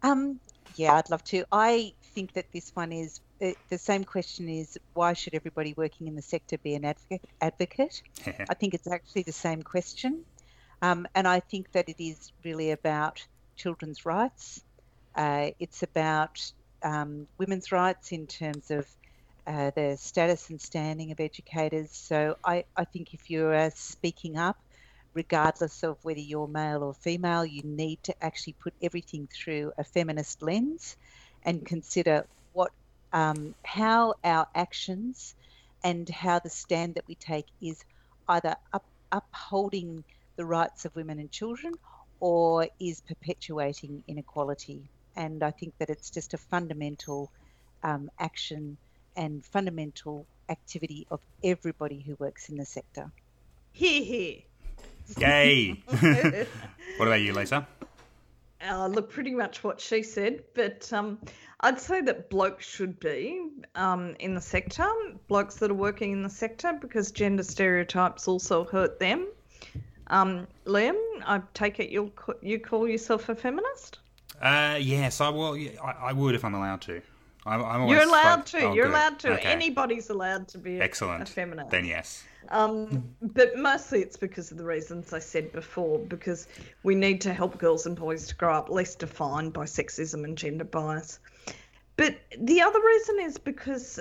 Um, yeah, I'd love to. I think that this one is uh, the same question is why should everybody working in the sector be an advocate? advocate? I think it's actually the same question. Um, and I think that it is really about children's rights. Uh, it's about um, women's rights in terms of uh, the status and standing of educators. So I, I think if you're speaking up, regardless of whether you're male or female, you need to actually put everything through a feminist lens and consider um, how our actions and how the stand that we take is either up, upholding the rights of women and children or is perpetuating inequality. And I think that it's just a fundamental um, action and fundamental activity of everybody who works in the sector. Here, here. Yay! what about you, Lisa? Uh, look, pretty much what she said, but um, I'd say that blokes should be um, in the sector, blokes that are working in the sector, because gender stereotypes also hurt them. Um, Liam, I take it you you call yourself a feminist? Uh, yes, I will. I, I would if I'm allowed to. I'm, I'm You're allowed to. Oh, You're allowed to. Okay. Anybody's allowed to be Excellent. a feminist. Then yes. Um, but mostly it's because of the reasons I said before, because we need to help girls and boys to grow up less defined by sexism and gender bias. But the other reason is because,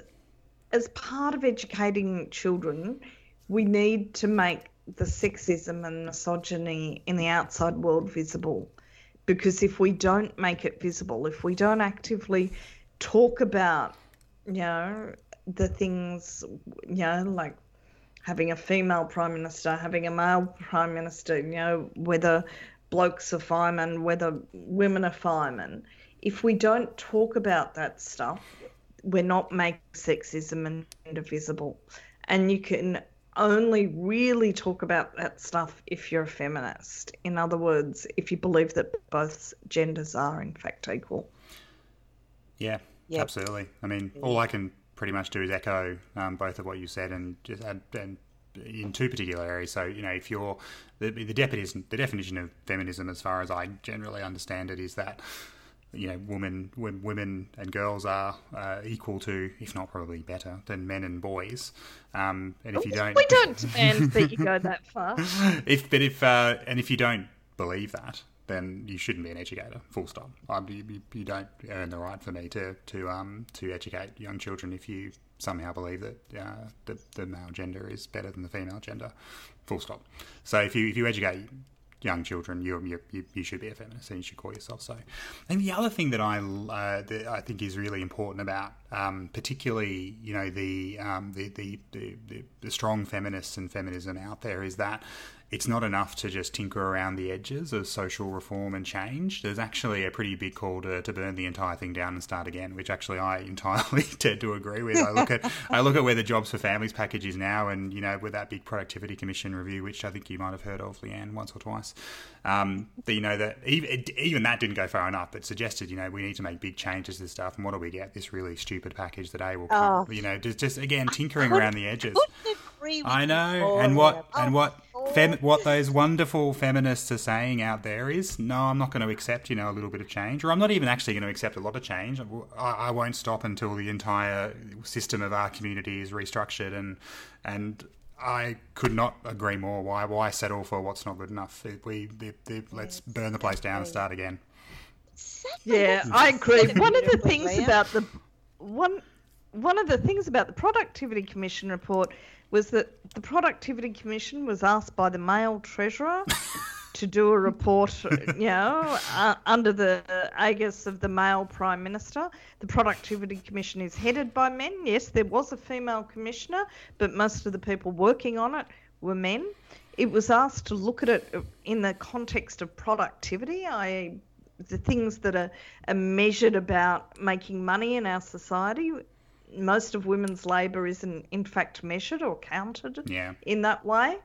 as part of educating children, we need to make the sexism and misogyny in the outside world visible. Because if we don't make it visible, if we don't actively talk about, you know, the things, you know, like having a female prime minister, having a male prime minister, you know, whether blokes are firemen, whether women are firemen. If we don't talk about that stuff, we're not making sexism indivisible. And you can only really talk about that stuff if you're a feminist. In other words, if you believe that both genders are in fact equal. Yeah, yep. absolutely. I mean, all I can pretty much do is echo um, both of what you said and just add, and in two particular areas. So, you know, if you're the, the definition, the definition of feminism, as far as I generally understand it, is that you know, women, women and girls are uh, equal to, if not probably better than men and boys. Um, and if you don't, we don't demand that you go that far. If, but if, uh, and if you don't believe that, then you shouldn't be an educator. Full stop. you, you, don't earn the right for me to to um to educate young children if you somehow believe that uh, the, the male gender is better than the female gender. Full stop. So if you if you educate young children, you you, you should be a feminist and you should call yourself so. And the other thing that I uh, that I think is really important about, um, particularly you know the, um, the, the, the the strong feminists and feminism out there, is that it's not enough to just tinker around the edges of social reform and change. There's actually a pretty big call to, to burn the entire thing down and start again, which actually I entirely tend to agree with. I look at I look at where the Jobs for Families package is now, and you know with that big productivity commission review, which I think you might have heard of, Leanne, once or twice. Um, but you know that even, even that didn't go far enough. It suggested you know we need to make big changes to this stuff, and what do we get? This really stupid package that A will, come, oh. you know, just just again tinkering around the edges. I know, and what and what fem- what those wonderful feminists are saying out there is, no, I'm not going to accept, you know, a little bit of change, or I'm not even actually going to accept a lot of change. I, I won't stop until the entire system of our community is restructured, and and I could not agree more. Why why settle for what's not good enough? We, let's burn the place down and start again. Yeah, I agree. One of the things about the one one of the things about the productivity commission report was that the Productivity Commission was asked by the male treasurer to do a report, you know, uh, under the aegis of the male Prime Minister. The Productivity Commission is headed by men. Yes, there was a female commissioner, but most of the people working on it were men. It was asked to look at it in the context of productivity, i.e., the things that are, are measured about making money in our society. Most of women's labour isn't, in fact, measured or counted yeah. in that way.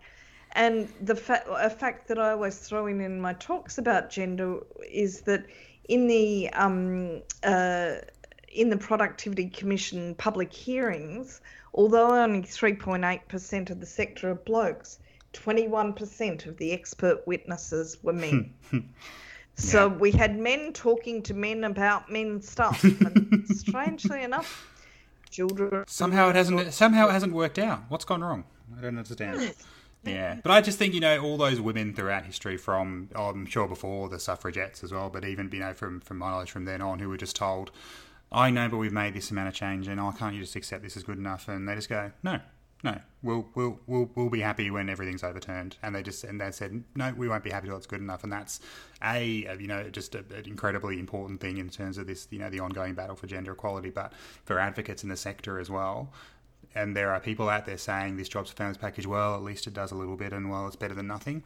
And the fa- a fact that I always throw in in my talks about gender is that in the um, uh, in the Productivity Commission public hearings, although only 3.8% of the sector are blokes, 21% of the expert witnesses were men. so yeah. we had men talking to men about men stuff. And strangely enough, children. Somehow it hasn't. Somehow it hasn't worked out. What's gone wrong? I don't understand. Yeah, but I just think you know all those women throughout history, from oh, I'm sure before the suffragettes as well, but even you know from from my knowledge from then on, who were just told, "I know, but we've made this amount of change, and oh, can't you just accept this as good enough?" And they just go, "No, no, we'll we'll we'll we'll be happy when everything's overturned." And they just and they said, "No, we won't be happy till it's good enough." And that's a you know just a, an incredibly important thing in terms of this you know the ongoing battle for gender equality, but for advocates in the sector as well and there are people out there saying this jobs for families package, well, at least it does a little bit, and well, it's better than nothing.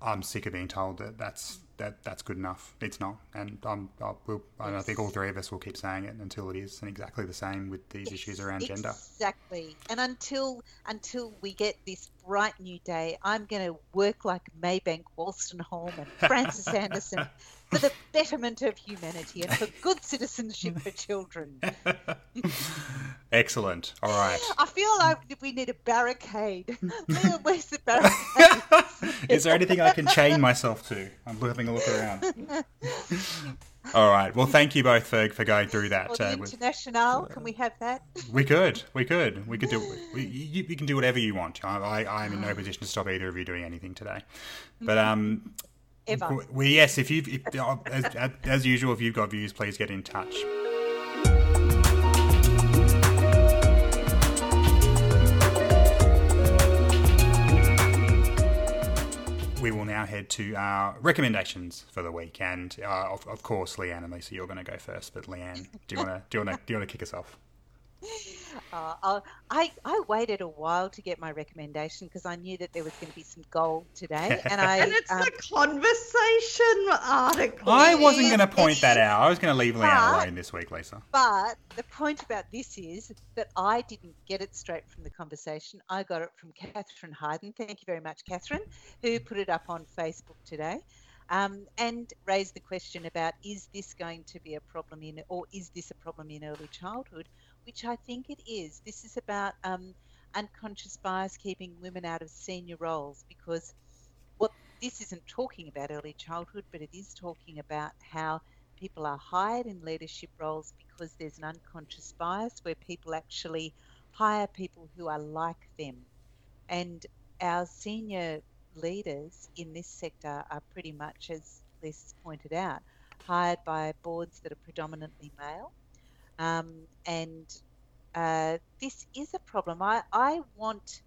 I'm sick of being told that that's that that's good enough. It's not, and I'm, I, will, I think all three of us will keep saying it until it is, and exactly the same with these issues around gender. Exactly, and until until we get this bright new day, I'm going to work like Maybanke Wolstenholme and Francis Anderson for the betterment of humanity and for good citizenship for children. Excellent. All right. I feel like we need a barricade. Where's the barricade? Is there anything I can chain myself to? I'm having a look around. All right. Well, thank you both for, for going through that. Or the uh, international, can we have that? We could. We could. We could do. We, you, you, can do whatever you want. I, I, I am in no position to stop either of you doing anything today. But um, ever. Well, yes, if you, as, as usual, if you've got views, please get in touch. we will now head to our recommendations for the week, and uh, of, of, course, Leanne and Lisa, you're going to go first. But Leanne, do you want to do you want to do you want to kick us off? Uh, I I waited a while to get my recommendation because I knew that there was going to be some gold today, and I and it's um, a conversation article. I wasn't going to point that out. I was going to leave Leanne alone this week, Lisa. But the point about this is that I didn't get it straight from the conversation. I got it from Catherine Hayden. Thank you very much, Catherine, who put it up on Facebook today. Um, and raised the question about is this going to be a problem in, or is this a problem in early childhood? Which I think it is. This is about um, unconscious bias keeping women out of senior roles because what this isn't talking about early childhood, but it is talking about how people are hired in leadership roles because there's an unconscious bias where people actually hire people who are like them. And our senior leaders in this sector are pretty much, as Lisa's pointed out, hired by boards that are predominantly male um, and uh, this is a problem. I, I want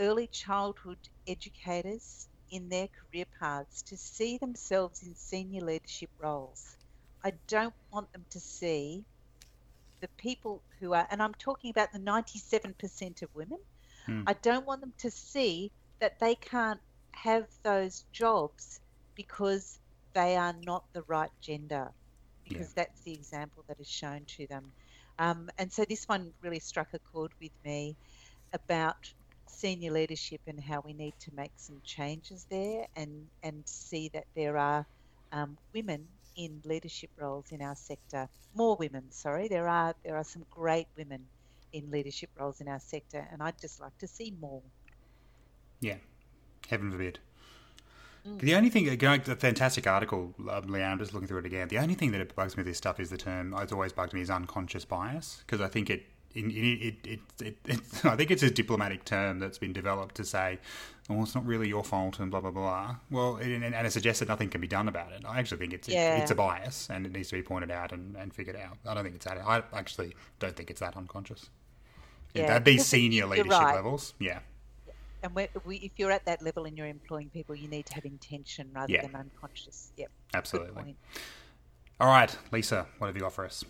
early childhood educators in their career paths to see themselves in senior leadership roles. I don't want them to see the people who are, and I'm talking about the 97% of women, hmm. I don't want them to see that they can't have those jobs because they are not the right gender because yeah. that's the example that is shown to them. Um, and so this one really struck a chord with me about senior leadership and how we need to make some changes there and, and see that there are um, women in leadership roles in our sector. More women, sorry. There are there are some great women in leadership roles in our sector, and I'd just like to see more. Yeah, heaven forbid. The only thing, going fantastic article, um, Leanne, I'm just looking through it again. The only thing that bugs me with this stuff is the term, it's always bugged me, is unconscious bias, because I think it, it, it, it, it, I think it's a diplomatic term that's been developed to say, "Oh, it's not really your fault," and blah blah blah. Well, and, and it suggests that nothing can be done about it. I actually think it's yeah. it, it's a bias, and it needs to be pointed out and, and figured out. I don't think it's that. I actually don't think it's that unconscious. Yeah, that'd be senior leadership right. levels, yeah. And we, if you're at that level and you're employing people, you need to have intention rather yeah. than unconscious. Yep. Absolutely. All right, Lisa, what have you got for us?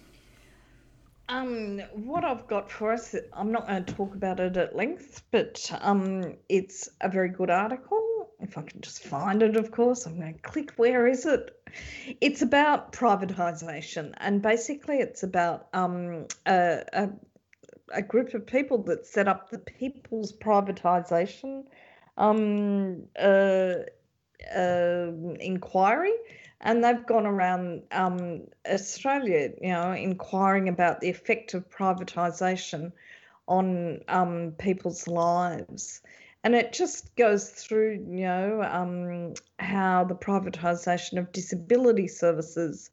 Um, what I've got for us, I'm not going to talk about it at length, but um, it's a very good article. If I can just find it, of course, I'm going to click. Where is it? It's about privatisation, and basically, it's about um, a, a, a group of people that set up the People's Privatisation um, uh, uh, Inquiry and they've gone around um, Australia, you know, inquiring about the effect of privatisation on um, people's lives. And it just goes through, you know, um, how the privatisation of disability services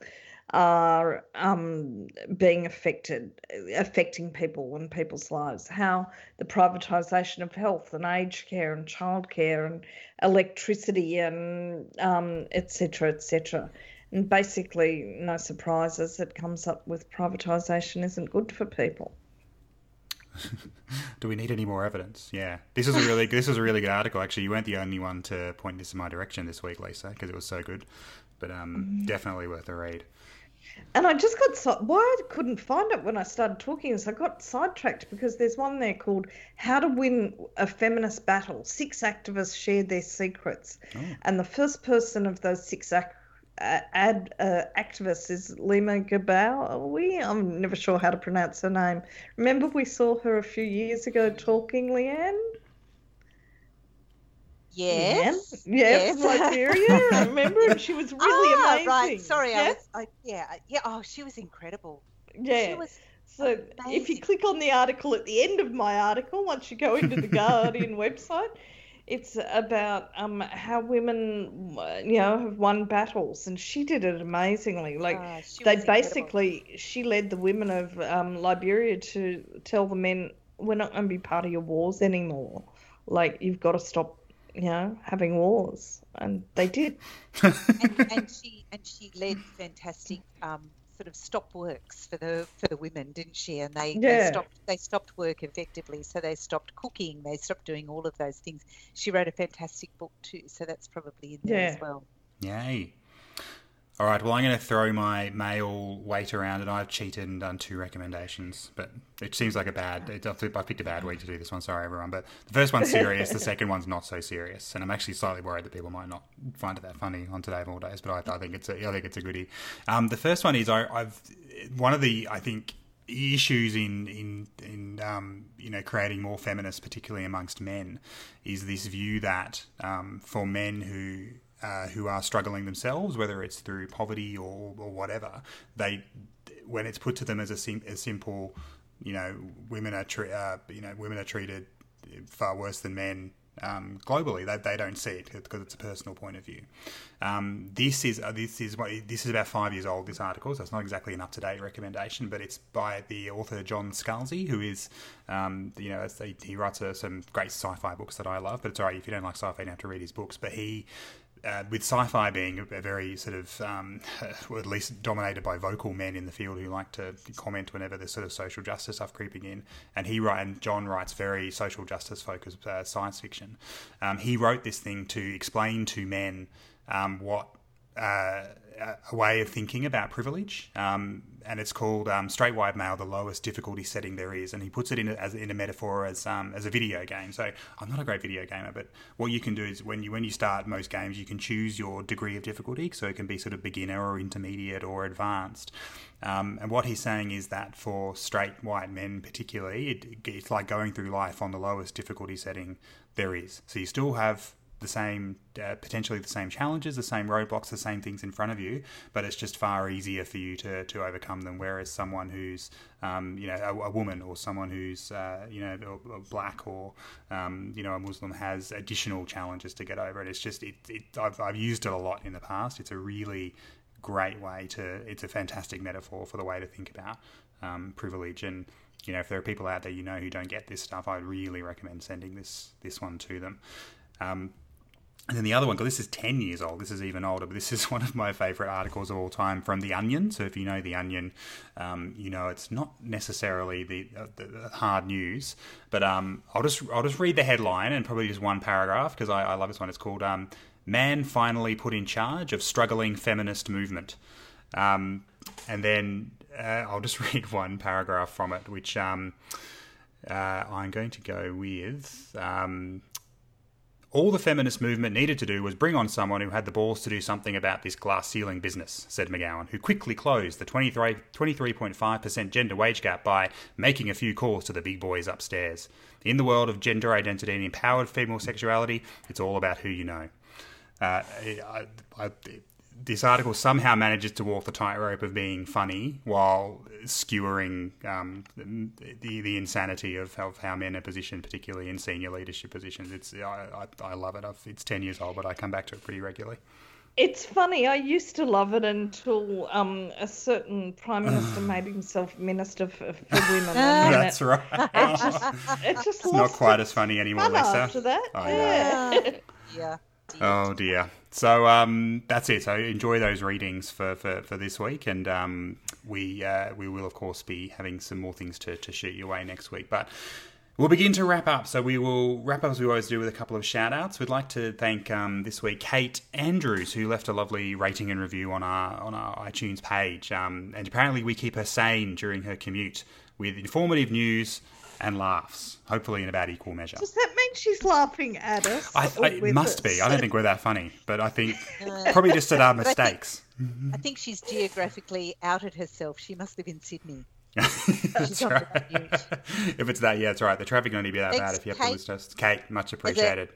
are um, being affected, affecting people and people's lives. How the privatisation of health and aged care and childcare and electricity and etc. Um, etc. Et and basically, no surprises. It comes up with privatisation isn't good for people. Do we need any more evidence? Yeah, this is a really this is a really good article. Actually, you weren't the only one to point this in my direction this week, Lisa, because it was so good. But um, mm. definitely worth a read. And I just got why I couldn't find it when I started talking is I got sidetracked because there's one there called "How to Win a Feminist Battle." Six activists shared their secrets, oh. and the first person of those six ac- uh, ad, uh, activists is Leymah Gbowee. I'm never sure how to pronounce her name. Remember we saw her a few years ago talking, Leanne. Yes. Yes, yes. Liberia. remember? And she was really ah, amazing. Right. Sorry? I was. I, yeah, yeah. Oh, she was incredible. Yeah. Was so amazing. if you click on the article at the end of my article, once you go into the Guardian website, it's about um, how women, you know, have won battles, and she did it amazingly. Like oh, they basically, incredible. she led the women of um, Liberia to tell the men, "We're not going to be part of your wars anymore. Like you've got to stop you know, having wars, and they did. and, and, she and she led fantastic um, sort of stop works for the for the women, didn't she? And they, yeah. they stopped they stopped work effectively, so they stopped cooking, they stopped doing all of those things. She wrote a fantastic book too, so that's probably in there yeah. as well. Yay! All right, well, I'm going to throw my male weight around, and I've cheated and done two recommendations, but it seems like a bad. It, I picked a bad week to do this one. Sorry, everyone. But the first one's serious. the second one's not so serious, and I'm actually slightly worried that people might not find it that funny on today of all days. But I, I think it's a, I think it's a goodie. Um, the first one is I, I've one of the I think issues in in in um, you know creating more feminists, particularly amongst men, is this view that um, for men who uh, who are struggling themselves, whether it's through poverty or, or whatever, they when it's put to them as a, sim- a simple, you know, women are tre- uh, you know women are treated far worse than men um, globally. They, they don't see it because it's a personal point of view. Um, this is uh, this is what this is about five years old. This article, so it's not exactly an up to date recommendation, but it's by the author John Scalzi, who is um, you know he writes uh, some great sci-fi books that I love. But it's alright if you don't like sci-fi, you don't have to read his books. But he uh, with sci-fi being a very sort of, um, at least dominated by vocal men in the field who like to comment whenever there's sort of social justice stuff creeping in, and he write, and John writes very social justice focused uh, science fiction. Um, he wrote this thing to explain to men um, what uh, a way of thinking about privilege, um, and it's called um, Straight White Male, the lowest difficulty setting there is, and he puts it in a, as in a metaphor as um, as a video game. So I'm not a great video gamer, but what you can do is when you when you start most games, you can choose your degree of difficulty, so it can be sort of beginner or intermediate or advanced. Um, and what he's saying is that for straight white men, particularly, it, it's like going through life on the lowest difficulty setting there is. So you still have the same, uh, potentially the same challenges, the same roadblocks, the same things in front of you, but it's just far easier for you to, to overcome them. Whereas someone who's, um, you know, a, a, woman or someone who's, uh, you know, black or, um, you know, a Muslim has additional challenges to get over. And it's just, it, it I've, I've used it a lot in the past. It's a really great way to, it's a fantastic metaphor for the way to think about um, privilege and, you know, if there are people out there you know who don't get this stuff, I'd really recommend sending this this one to them. Um, And then the other one, because this is 10 years old, this is even older, but this is one of my favourite articles of all time from The Onion. So if you know The Onion, um, you know it's not necessarily the, uh, the hard news, but um, I'll just I'll just read the headline and probably just one paragraph because I, I, love this one. It's called um, Man Finally Put in Charge of Struggling Feminist Movement. Um, and then uh, I'll just read one paragraph from it, which um, uh, I'm going to go with. All the feminist movement needed to do was bring on someone who had the balls to do something about this glass ceiling business, said McGowan, who quickly closed the 23, 23.5% gender wage gap by making a few calls to the big boys upstairs. In the world of gender identity and empowered female sexuality, it's all about who you know. Uh, I, I, this article somehow manages to walk the tightrope of being funny while skewering um, the the insanity of, of how men are positioned, particularly in senior leadership positions. It's I, I, I love it. I've, it's ten years old, but I come back to it pretty regularly. It's funny. I used to love it until um, a certain prime minister made himself minister for, for women. That's it, right. It just, it just it's not quite as funny anymore, Lisa. After that, oh, yeah. yeah. Oh dear. So um, that's it. So enjoy those readings for, for, for this week, and um, we uh, we will of course be having some more things to, to shoot your way next week. But we'll begin to wrap up. So we will wrap up as we always do with a couple of shout outs. We'd like to thank um, this week Kate Andrews, who left a lovely rating and review on our on our iTunes page. Um, and apparently we keep her sane during her commute with informative news and laughs, hopefully in about equal measure. Does that mean she's laughing at us? I, I, it must us? be. I don't think we're that funny, but I think probably just at our mistakes. I think, I think she's geographically outed herself. She must live in Sydney. that's right. if it's that, yeah, that's right. The traffic won't be that Thanks, bad if you have Kate, to listen to us. Kate, much appreciated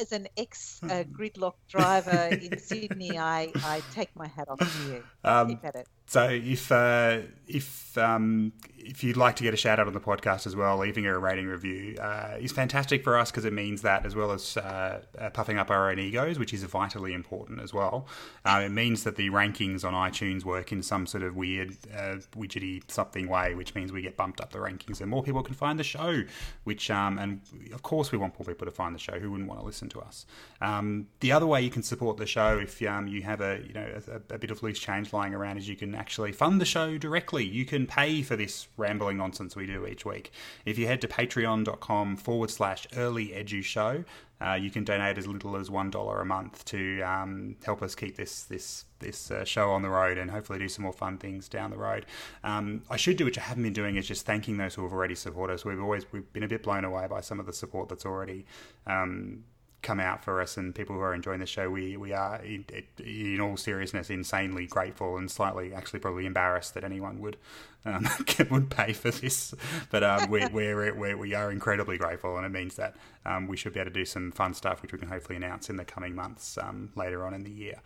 as an ex uh, gridlock driver in Sydney, I, I take my hat off to you. Um, Keep at it. So if uh, if um, if you'd like to get a shout out on the podcast as well, leaving a rating review uh, is fantastic for us because it means that as well as uh, uh, puffing up our own egos, which is vitally important as well. Uh, it means that the rankings on iTunes work in some sort of weird uh, widgety something way, which means we get bumped up the rankings and more people can find the show. Which um, and of course we want more people to find the show. Who wouldn't want to listen to us? Um, the other way you can support the show if um, you have a you know a, a bit of loose change lying around is you can actually fund the show directly. You can pay for this rambling nonsense we do each week. If you head to patreon.com forward slash early edu show, uh, you can donate as little as one dollar a month to um, help us keep this this this uh, show on the road and hopefully do some more fun things down the road. Um, I should do, which I haven't been doing, is just thanking those who have already supported us. We've always we've been a bit blown away by some of the support that's already um, come out for us and people who are enjoying the show, we we are in, in, all seriousness insanely grateful and slightly actually probably embarrassed that anyone would um, would pay for this. But um, we we're, we're, we are incredibly grateful, and it means that um, we should be able to do some fun stuff, which we can hopefully announce in the coming months um, later on in the year.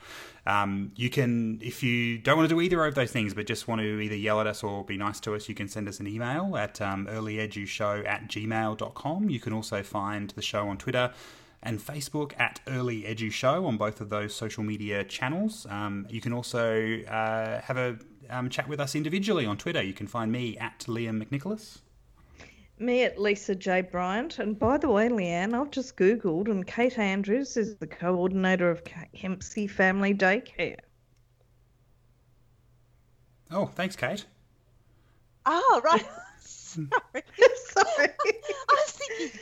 Um, you can, if you don't want to do either of those things, but just want to either yell at us or be nice to us, you can send us an email at um, earlyedushow at gmail.com. You can also find the show on Twitter and Facebook at Early Edu Show on both of those social media channels. Um, you can also uh, have a um, chat with us individually on Twitter. You can find me at Liam McNicholas. Me at Lisa J. Bryant. And by the way, Leanne, I've just Googled, and Kate Andrews is the coordinator of Kempsey Family Daycare. Oh, thanks, Kate. Oh, right. Sorry. Sorry. I was thinking,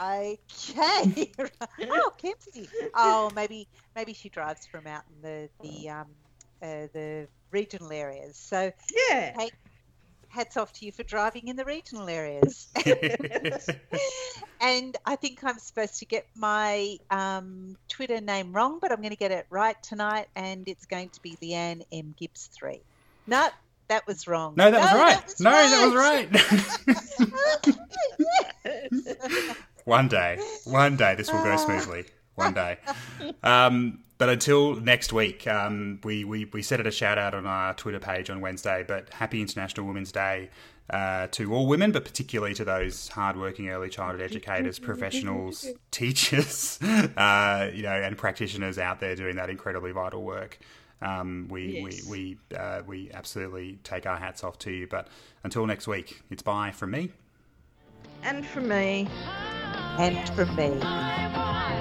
Okay. oh, Kempsey. Oh, maybe maybe she drives from out in the the um uh, the regional areas. So yeah. Hey, hats off to you for driving in the regional areas. and I think I'm supposed to get my um, Twitter name wrong, but I'm going to get it right tonight, and it's going to be Leanne M Gibbs three. No, that was wrong. No, that was right. no, right. that was right. One day, one day, this will go smoothly. One day. Um, but until next week, um, we, we, we set it a shout out on our Twitter page on Wednesday. But happy International Women's Day uh, to all women, but particularly to those hardworking early childhood educators, professionals, teachers, uh, you know, and practitioners out there doing that incredibly vital work. Um, we yes. we we uh, we absolutely take our hats off to you. But until next week, it's bye from me. And from me. And from me.